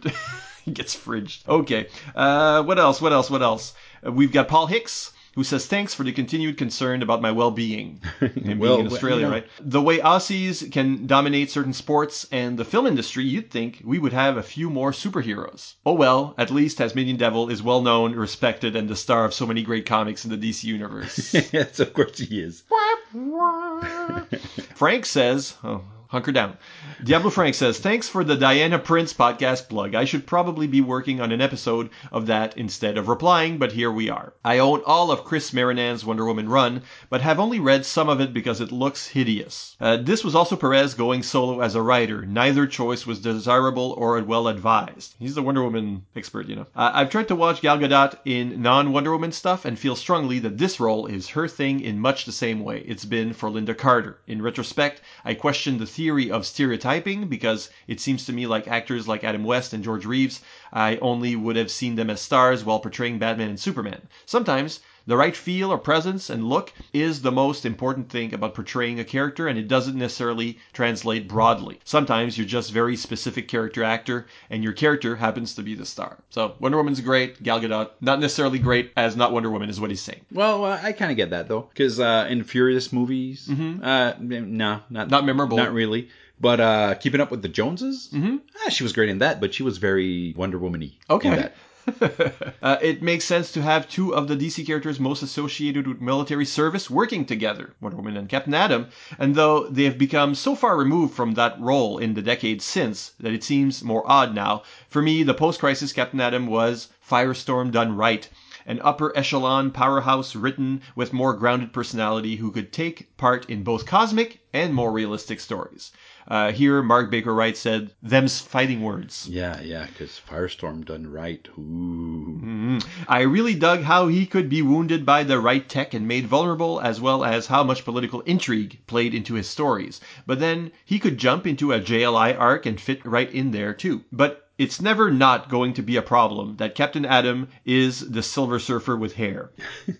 [SPEAKER 4] he gets fridged. Okay. Uh, what else? What else? What else? Uh, we've got Paul Hicks. Who says thanks for the continued concern about my well-being? Him
[SPEAKER 3] Well,
[SPEAKER 4] being in Australia, right? The way Aussies can dominate certain sports and the film industry, you'd think we would have a few more superheroes. Oh well, at least Tasmanian Devil is well known, respected, and the star of so many great comics in the DC universe.
[SPEAKER 3] yes, of course he is.
[SPEAKER 4] Frank says, oh, hunker down. Diabolu Frank says, thanks for the Diana Prince podcast plug. I should probably be working on an episode of that instead of replying, but here we are. I own all of Chris Marrinan's Wonder Woman run, but have only read some of it because it looks hideous. Uh, this was also Perez going solo as a writer. Neither choice was desirable or well advised. He's the Wonder Woman expert, you know. Uh, I've tried to watch Gal Gadot in non-Wonder Woman stuff and feel strongly that this role is her thing in much the same way it's been for Lynda Carter. In retrospect, I question the theory of stereotyping because it seems to me like actors like Adam West and George Reeves, I only would have seen them as stars while portraying Batman and Superman. Sometimes the right feel or presence and look is the most important thing about portraying a character, and it doesn't necessarily translate broadly. Sometimes you're just very specific character actor, and your character happens to be the star. So Wonder Woman's great, Gal Gadot not necessarily great as not Wonder Woman is what he's saying.
[SPEAKER 3] Well, uh, I kind of get that though, because uh, in Furious movies, uh, no, not
[SPEAKER 4] Not memorable.
[SPEAKER 3] not really. But uh, Keeping Up with the Joneses, mm-hmm. ah, she was great in that, but she was very Wonder Woman-y.
[SPEAKER 4] Okay. uh, it makes sense to have two of the DC characters most associated with military service working together, Wonder Woman and Captain Atom, and though they have become so far removed from that role in the decades since that it seems more odd now, for me, the post-crisis Captain Atom was Firestorm done right. An upper echelon powerhouse written with more grounded personality who could take part in both cosmic and more realistic stories. Uh, here, Mark Baker Wright said, "Them's fighting words."
[SPEAKER 3] Yeah, yeah, because Firestorm done right. Ooh.
[SPEAKER 4] Mhm. I really dug how he could be wounded by the right tech and made vulnerable, as well as how much political intrigue played into his stories. But then he could jump into a JLI arc and fit right in there too. But it's never not going to be a problem that Captain Atom is the Silver Surfer with hair.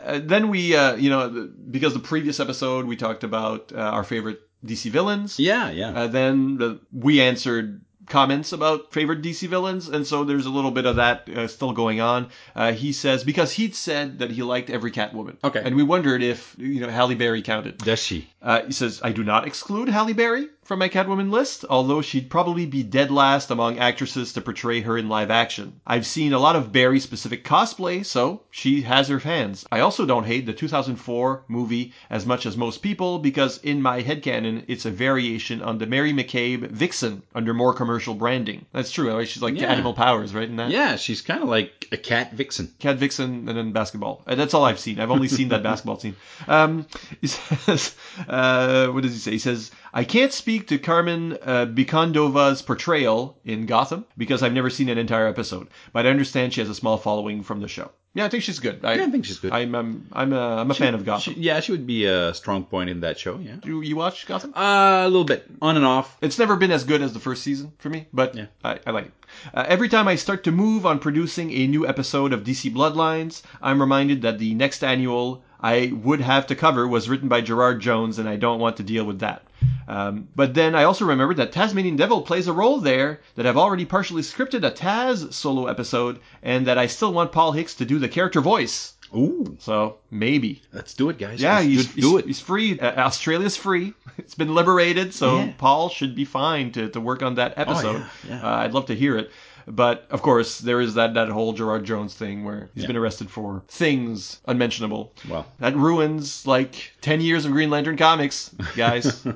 [SPEAKER 4] Uh, then we, uh, you know, because the previous episode we talked about uh, our favorite DC villains.
[SPEAKER 3] Yeah, yeah.
[SPEAKER 4] Uh, then the, we answered comments about favorite DC villains, and so there's a little bit of that uh, still going on. Uh, he says because he'd said that he liked every Catwoman.
[SPEAKER 3] Okay.
[SPEAKER 4] And we wondered if you know Halle Berry counted.
[SPEAKER 3] Does she?
[SPEAKER 4] Uh, he says I do not exclude Halle Berry from my Catwoman list, although she'd probably be dead last among actresses to portray her in live action. I've seen a lot of Berry specific cosplay, so she has her fans. I also don't hate the 2004 movie as much as most people because in my headcanon, it's a variation on the Mari McCabe Vixen under more commercial branding. That's true. She's like
[SPEAKER 3] Yeah.
[SPEAKER 4] animal powers, right? In that?
[SPEAKER 3] Yeah, she's kind of like a cat vixen.
[SPEAKER 4] Cat Vixen and then basketball. Uh, That's all I've seen. I've only seen that basketball scene. Um, he says, uh, what does he say? He says, I can't speak to Camren uh, Bicondova's portrayal in Gotham because I've never seen an entire episode, but I understand she has a small following from the show. Yeah, I think she's good. I,
[SPEAKER 3] Yeah, I think she's good.
[SPEAKER 4] I'm I'm I'm a, I'm a fan of Gotham.
[SPEAKER 3] She- yeah, she would be a strong point in that show. Yeah,
[SPEAKER 4] Do you watch Gotham?
[SPEAKER 3] uh, a little bit on and off.
[SPEAKER 4] It's never been as good as the first season for me, but
[SPEAKER 3] Yeah.
[SPEAKER 4] I, I like it. Uh, every time I start to move on producing a new episode of DC Bloodlines, I'm reminded that the next annual I would have to cover was written by Gerard Jones, and I don't want to deal with that. Um, but then I also remembered that Tasmanian Devil plays a role there, that I've already partially scripted a Taz solo episode, and that I still want Paul Hicks to do the character voice.
[SPEAKER 3] Ooh,
[SPEAKER 4] So maybe.
[SPEAKER 3] let's do it, guys.
[SPEAKER 4] Yeah,
[SPEAKER 3] Let's
[SPEAKER 4] he's,
[SPEAKER 3] do,
[SPEAKER 4] he's-
[SPEAKER 3] it.
[SPEAKER 4] He's free. Uh, Australia's free. It's been liberated, so
[SPEAKER 3] Yeah.
[SPEAKER 4] Paul should be fine to, to work on that episode.
[SPEAKER 3] yeah, yeah.
[SPEAKER 4] Uh, I'd love to hear it. But of course, there is that, that whole Gerard Jones thing where he's
[SPEAKER 3] Yeah.
[SPEAKER 4] been arrested for things unmentionable.
[SPEAKER 3] Well.
[SPEAKER 4] that ruins like 10 years of Green Lantern comics, guys.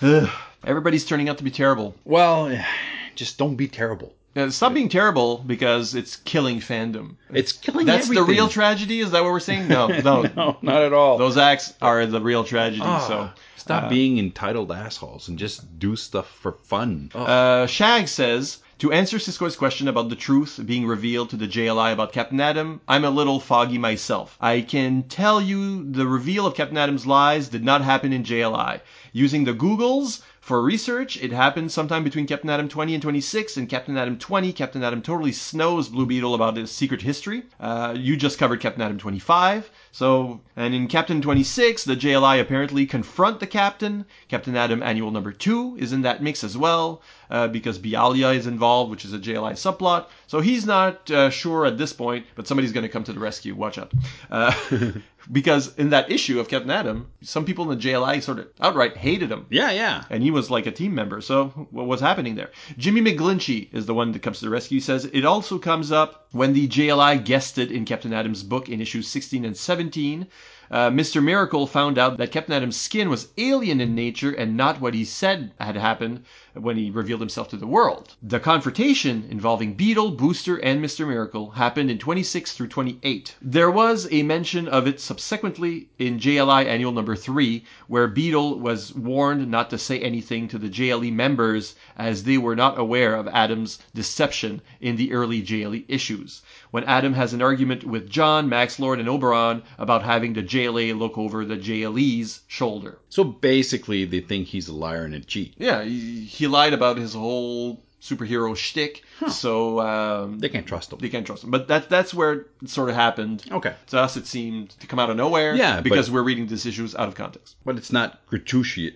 [SPEAKER 4] Everybody's turning out to be terrible.
[SPEAKER 3] Well, just don't be terrible.
[SPEAKER 4] Uh, stop being terrible because it's killing fandom.
[SPEAKER 3] It's killing
[SPEAKER 4] That's
[SPEAKER 3] everything.
[SPEAKER 4] the real tragedy? Is that what we're saying? No, no.
[SPEAKER 3] no, not at all.
[SPEAKER 4] Those acts are the real tragedy.
[SPEAKER 3] Ah,
[SPEAKER 4] so
[SPEAKER 3] stop
[SPEAKER 4] uh,
[SPEAKER 3] being entitled assholes and just do stuff for fun. Oh,
[SPEAKER 4] Uh, Shag says, to answer Siskoid's question about the truth being revealed to the JLI about Captain Atom, I'm a little foggy myself. I can tell you the reveal of Captain Atom's lies did not happen in JLI. Using the Googles for research, it happened sometime between Captain Atom 20 and 26. In Captain Atom 20, Captain Atom totally snows Blue Beetle about his secret history. Uh, you just covered Captain Atom 25. So, and in Captain 26, the JLI apparently confront the captain. Captain Atom Annual Number 2 is in that mix as well, uh, because Bialya is involved, which is a JLI subplot. So he's not uh, sure at this point, but somebody's going to come to the rescue. Watch out. Because in that issue of Captain Atom, some people in the JLI sort of outright hated him.
[SPEAKER 3] yeah, yeah.
[SPEAKER 4] And he was like a team member. So what was happening there? Jimmy McGlinchey is the one that comes to the rescue. Says it also comes up when the JLI guested in Captain Atom's book in issues 16 and 17. Uh, Mr. Miracle found out that Captain Atom's skin was alien in nature and not what he said had happened when he revealed himself to the world. The confrontation involving Beetle, Booster, and Mr. Miracle happened in 26 through 28. There was a mention of it subsequently in JLI Annual Number 3, where Beetle was warned not to say anything to the JLE members as they were not aware of Adam's deception in the early JLE issues. When Adam has an argument with John, Max Lord, and Oberon about having the JLA look over the JLE's shoulder.
[SPEAKER 3] So basically, they think he's a liar and a cheat.
[SPEAKER 4] Yeah, he, he lied about his whole superhero shtick, so um,
[SPEAKER 3] They can't trust them.
[SPEAKER 4] they can't trust them. But that that's where it sort of happened.
[SPEAKER 3] Okay.
[SPEAKER 4] To us, it seemed to come out of nowhere.
[SPEAKER 3] Yeah,
[SPEAKER 4] because
[SPEAKER 3] but-
[SPEAKER 4] we're reading these issues out of context.
[SPEAKER 3] But it's not gratuitous.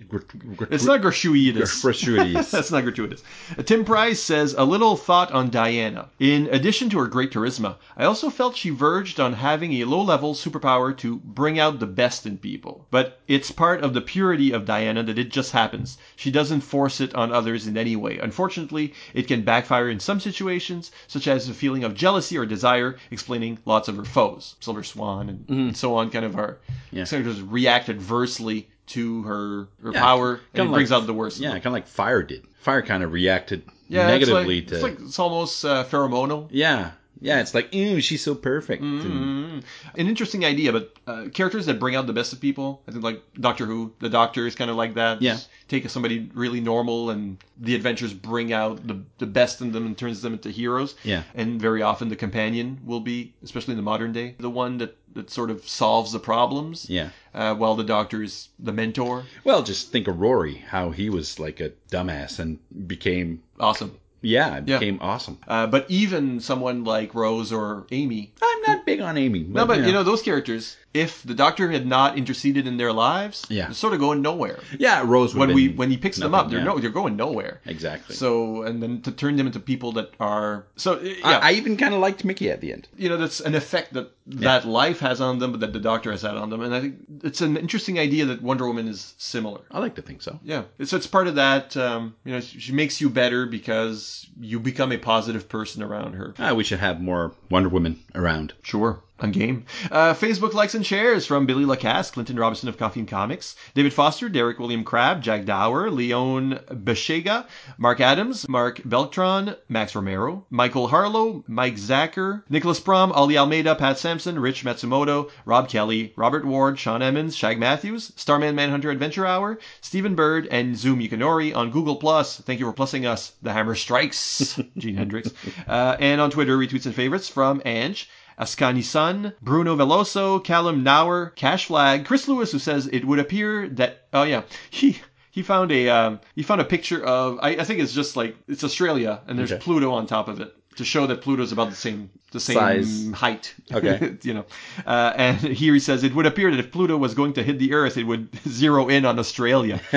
[SPEAKER 4] It's not gratuitous.
[SPEAKER 3] gratuitous.
[SPEAKER 4] That's not gratuitous. Uh, Tim Price says a little thought on Diana. In addition to her great charisma, I also felt she verged on having a low-level superpower to bring out the best in people. But it's part of the purity of Diana that it just happens. She doesn't force it on others in any way. Unfortunately, it can backfire in some situations, such as a feeling of jealousy or desire, explaining lots of her foes, Silver Swan and, and so on. Kind of are
[SPEAKER 3] Yeah.
[SPEAKER 4] sort of just react adversely to her her
[SPEAKER 3] Yeah,
[SPEAKER 4] power, and it brings out the worst.
[SPEAKER 3] Yeah, kind of like fire did. Fire kind of reacted
[SPEAKER 4] Yeah,
[SPEAKER 3] negatively
[SPEAKER 4] it's
[SPEAKER 3] to.
[SPEAKER 4] like, it's like it's almost uh, pheromonal.
[SPEAKER 3] yeah, yeah. It's like, ew, she's so perfect. And-
[SPEAKER 4] Mm. An interesting idea, but uh, characters that bring out the best of people. I think like Doctor Who, the Doctor is kind of like that.
[SPEAKER 3] Yeah.
[SPEAKER 4] Take somebody really normal, and the adventures bring out the the best in them and turns them into heroes.
[SPEAKER 3] Yeah.
[SPEAKER 4] And very often the companion will be, especially in the modern day, the one that that sort of solves the problems.
[SPEAKER 3] Yeah.
[SPEAKER 4] Uh, while the Doctor is the mentor.
[SPEAKER 3] Well, just think of Rory, how he was like a dumbass and became,
[SPEAKER 4] Awesome.
[SPEAKER 3] Yeah,
[SPEAKER 4] Yeah.
[SPEAKER 3] became awesome.
[SPEAKER 4] Uh, but even someone like Rose or Amy,
[SPEAKER 3] I'm not big on Amy.
[SPEAKER 4] No, but you know those characters. If the Doctor had not interceded in their lives,
[SPEAKER 3] Yeah.
[SPEAKER 4] they're sort of going nowhere.
[SPEAKER 3] yeah, Rose.
[SPEAKER 4] When we when he picks them up, they're
[SPEAKER 3] yeah.
[SPEAKER 4] no, they're going nowhere.
[SPEAKER 3] exactly.
[SPEAKER 4] So and then to turn them into people that are so yeah,
[SPEAKER 3] I, I even kind of liked Mickey at the end.
[SPEAKER 4] you know that's an effect that that life has on them, but that the Doctor has had on them, and I think it's an interesting idea that Wonder Woman is similar.
[SPEAKER 3] I like to think so.
[SPEAKER 4] Yeah, so it's part of that. Um, you know, she makes you better because you become a positive person around her.
[SPEAKER 3] Ah, we should have more Wonder Women around.
[SPEAKER 4] Sure. I'm game. Uh, Facebook likes and shares from Billy Lacasse, Clinton Robinson of Coffee and Comics, David Foster, Derek William Crabb, Jack Dower, Leon Beshega, Mark Adams, Mark Beltron, Max Romero, Michael Harlow, Mike Zacher, Nicholas Brom, Ali Almeida, Pat Sampson, Rich Matsumoto, Rob Kelly, Robert Ward, Sean Emmons, Shag Matthews, Starman Manhunter Adventure Hour, Stephen Bird, and Zoom Yukinori on Google Plus. Thank you for plussing us. The Hammer Strikes, Gene Hendricks. Uh, and on Twitter, retweets and favorites from Ange. Ascani Sun, Bruno Veloso, Callum Nauer, Cash Flag, Chris Lewis, who says it would appear that oh yeah he he found a um, he found a picture of I, I think it's just like it's Australia and there's
[SPEAKER 3] Okay.
[SPEAKER 4] Pluto on top of it to show that Pluto's about the same the same
[SPEAKER 3] Size.
[SPEAKER 4] height.
[SPEAKER 3] Okay.
[SPEAKER 4] you know, uh, and here he says it would appear that if Pluto was going to hit the Earth, it would zero in on Australia.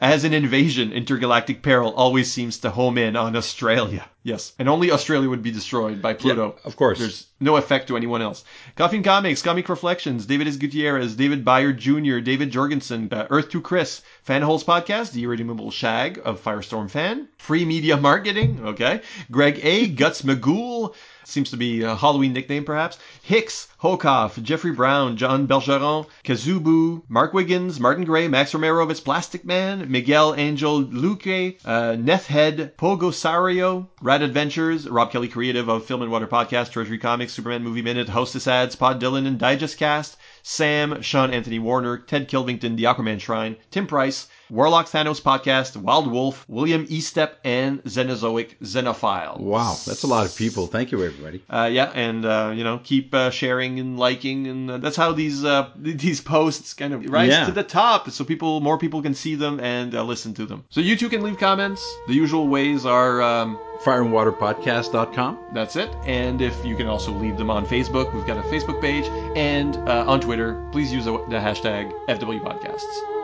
[SPEAKER 4] As an invasion, intergalactic peril always seems to home in on Australia. Yes, and only Australia would be destroyed by Pluto.
[SPEAKER 3] of course.
[SPEAKER 4] There's no effect to anyone else. Coffee and Comics, Comic Reflections, David S. Gutierrez, David Byard Jr., David Jorgensen, uh, Earth to Chris, Fanholes Podcast, The Irredeemable Shag of Firestorm Fan, Free Media Marketing, okay, Greg A., Guts McGool, seems to be a Halloween nickname perhaps, Hicks, Hokoff, Jeffrey Brown, John Belgeron, Kazubu, Mark Wiggins, Martin Gray, Max Romero of It's Plastic Man, Miguel Angel Luque, uh, Nethhead, Pogosario, Rad Adventures, Rob Kelly Creative of Film and Water Podcast, Treasury Comics, Superman Movie Minute, Hostess Ads, Pod Dylan and Digest Cast, Sam, Sean Anthony Warner, Ted Kilvington, The Aquaman Shrine, Tim Price, Warlock Thanos Podcast, Wild Wolf, William Estep, and Xenozoic Xenophile.
[SPEAKER 3] Wow, that's a lot of people. Thank you, everybody.
[SPEAKER 4] Uh, yeah, and uh, you know, keep uh, sharing and liking, and uh, that's how these uh, these posts kind of rise
[SPEAKER 3] Yeah.
[SPEAKER 4] to the top, so people, more people can see them and uh, listen to them. So you too can leave comments. The usual ways are. Um,
[SPEAKER 3] Fireandwaterpodcast.com.
[SPEAKER 4] that's it. And if you can also leave them on Facebook, we've got a Facebook page, and uh, on Twitter, please use the, the hashtag FW Podcasts.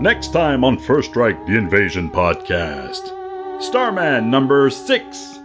[SPEAKER 10] Next time on First Strike The Invasion Podcast. Starman number 6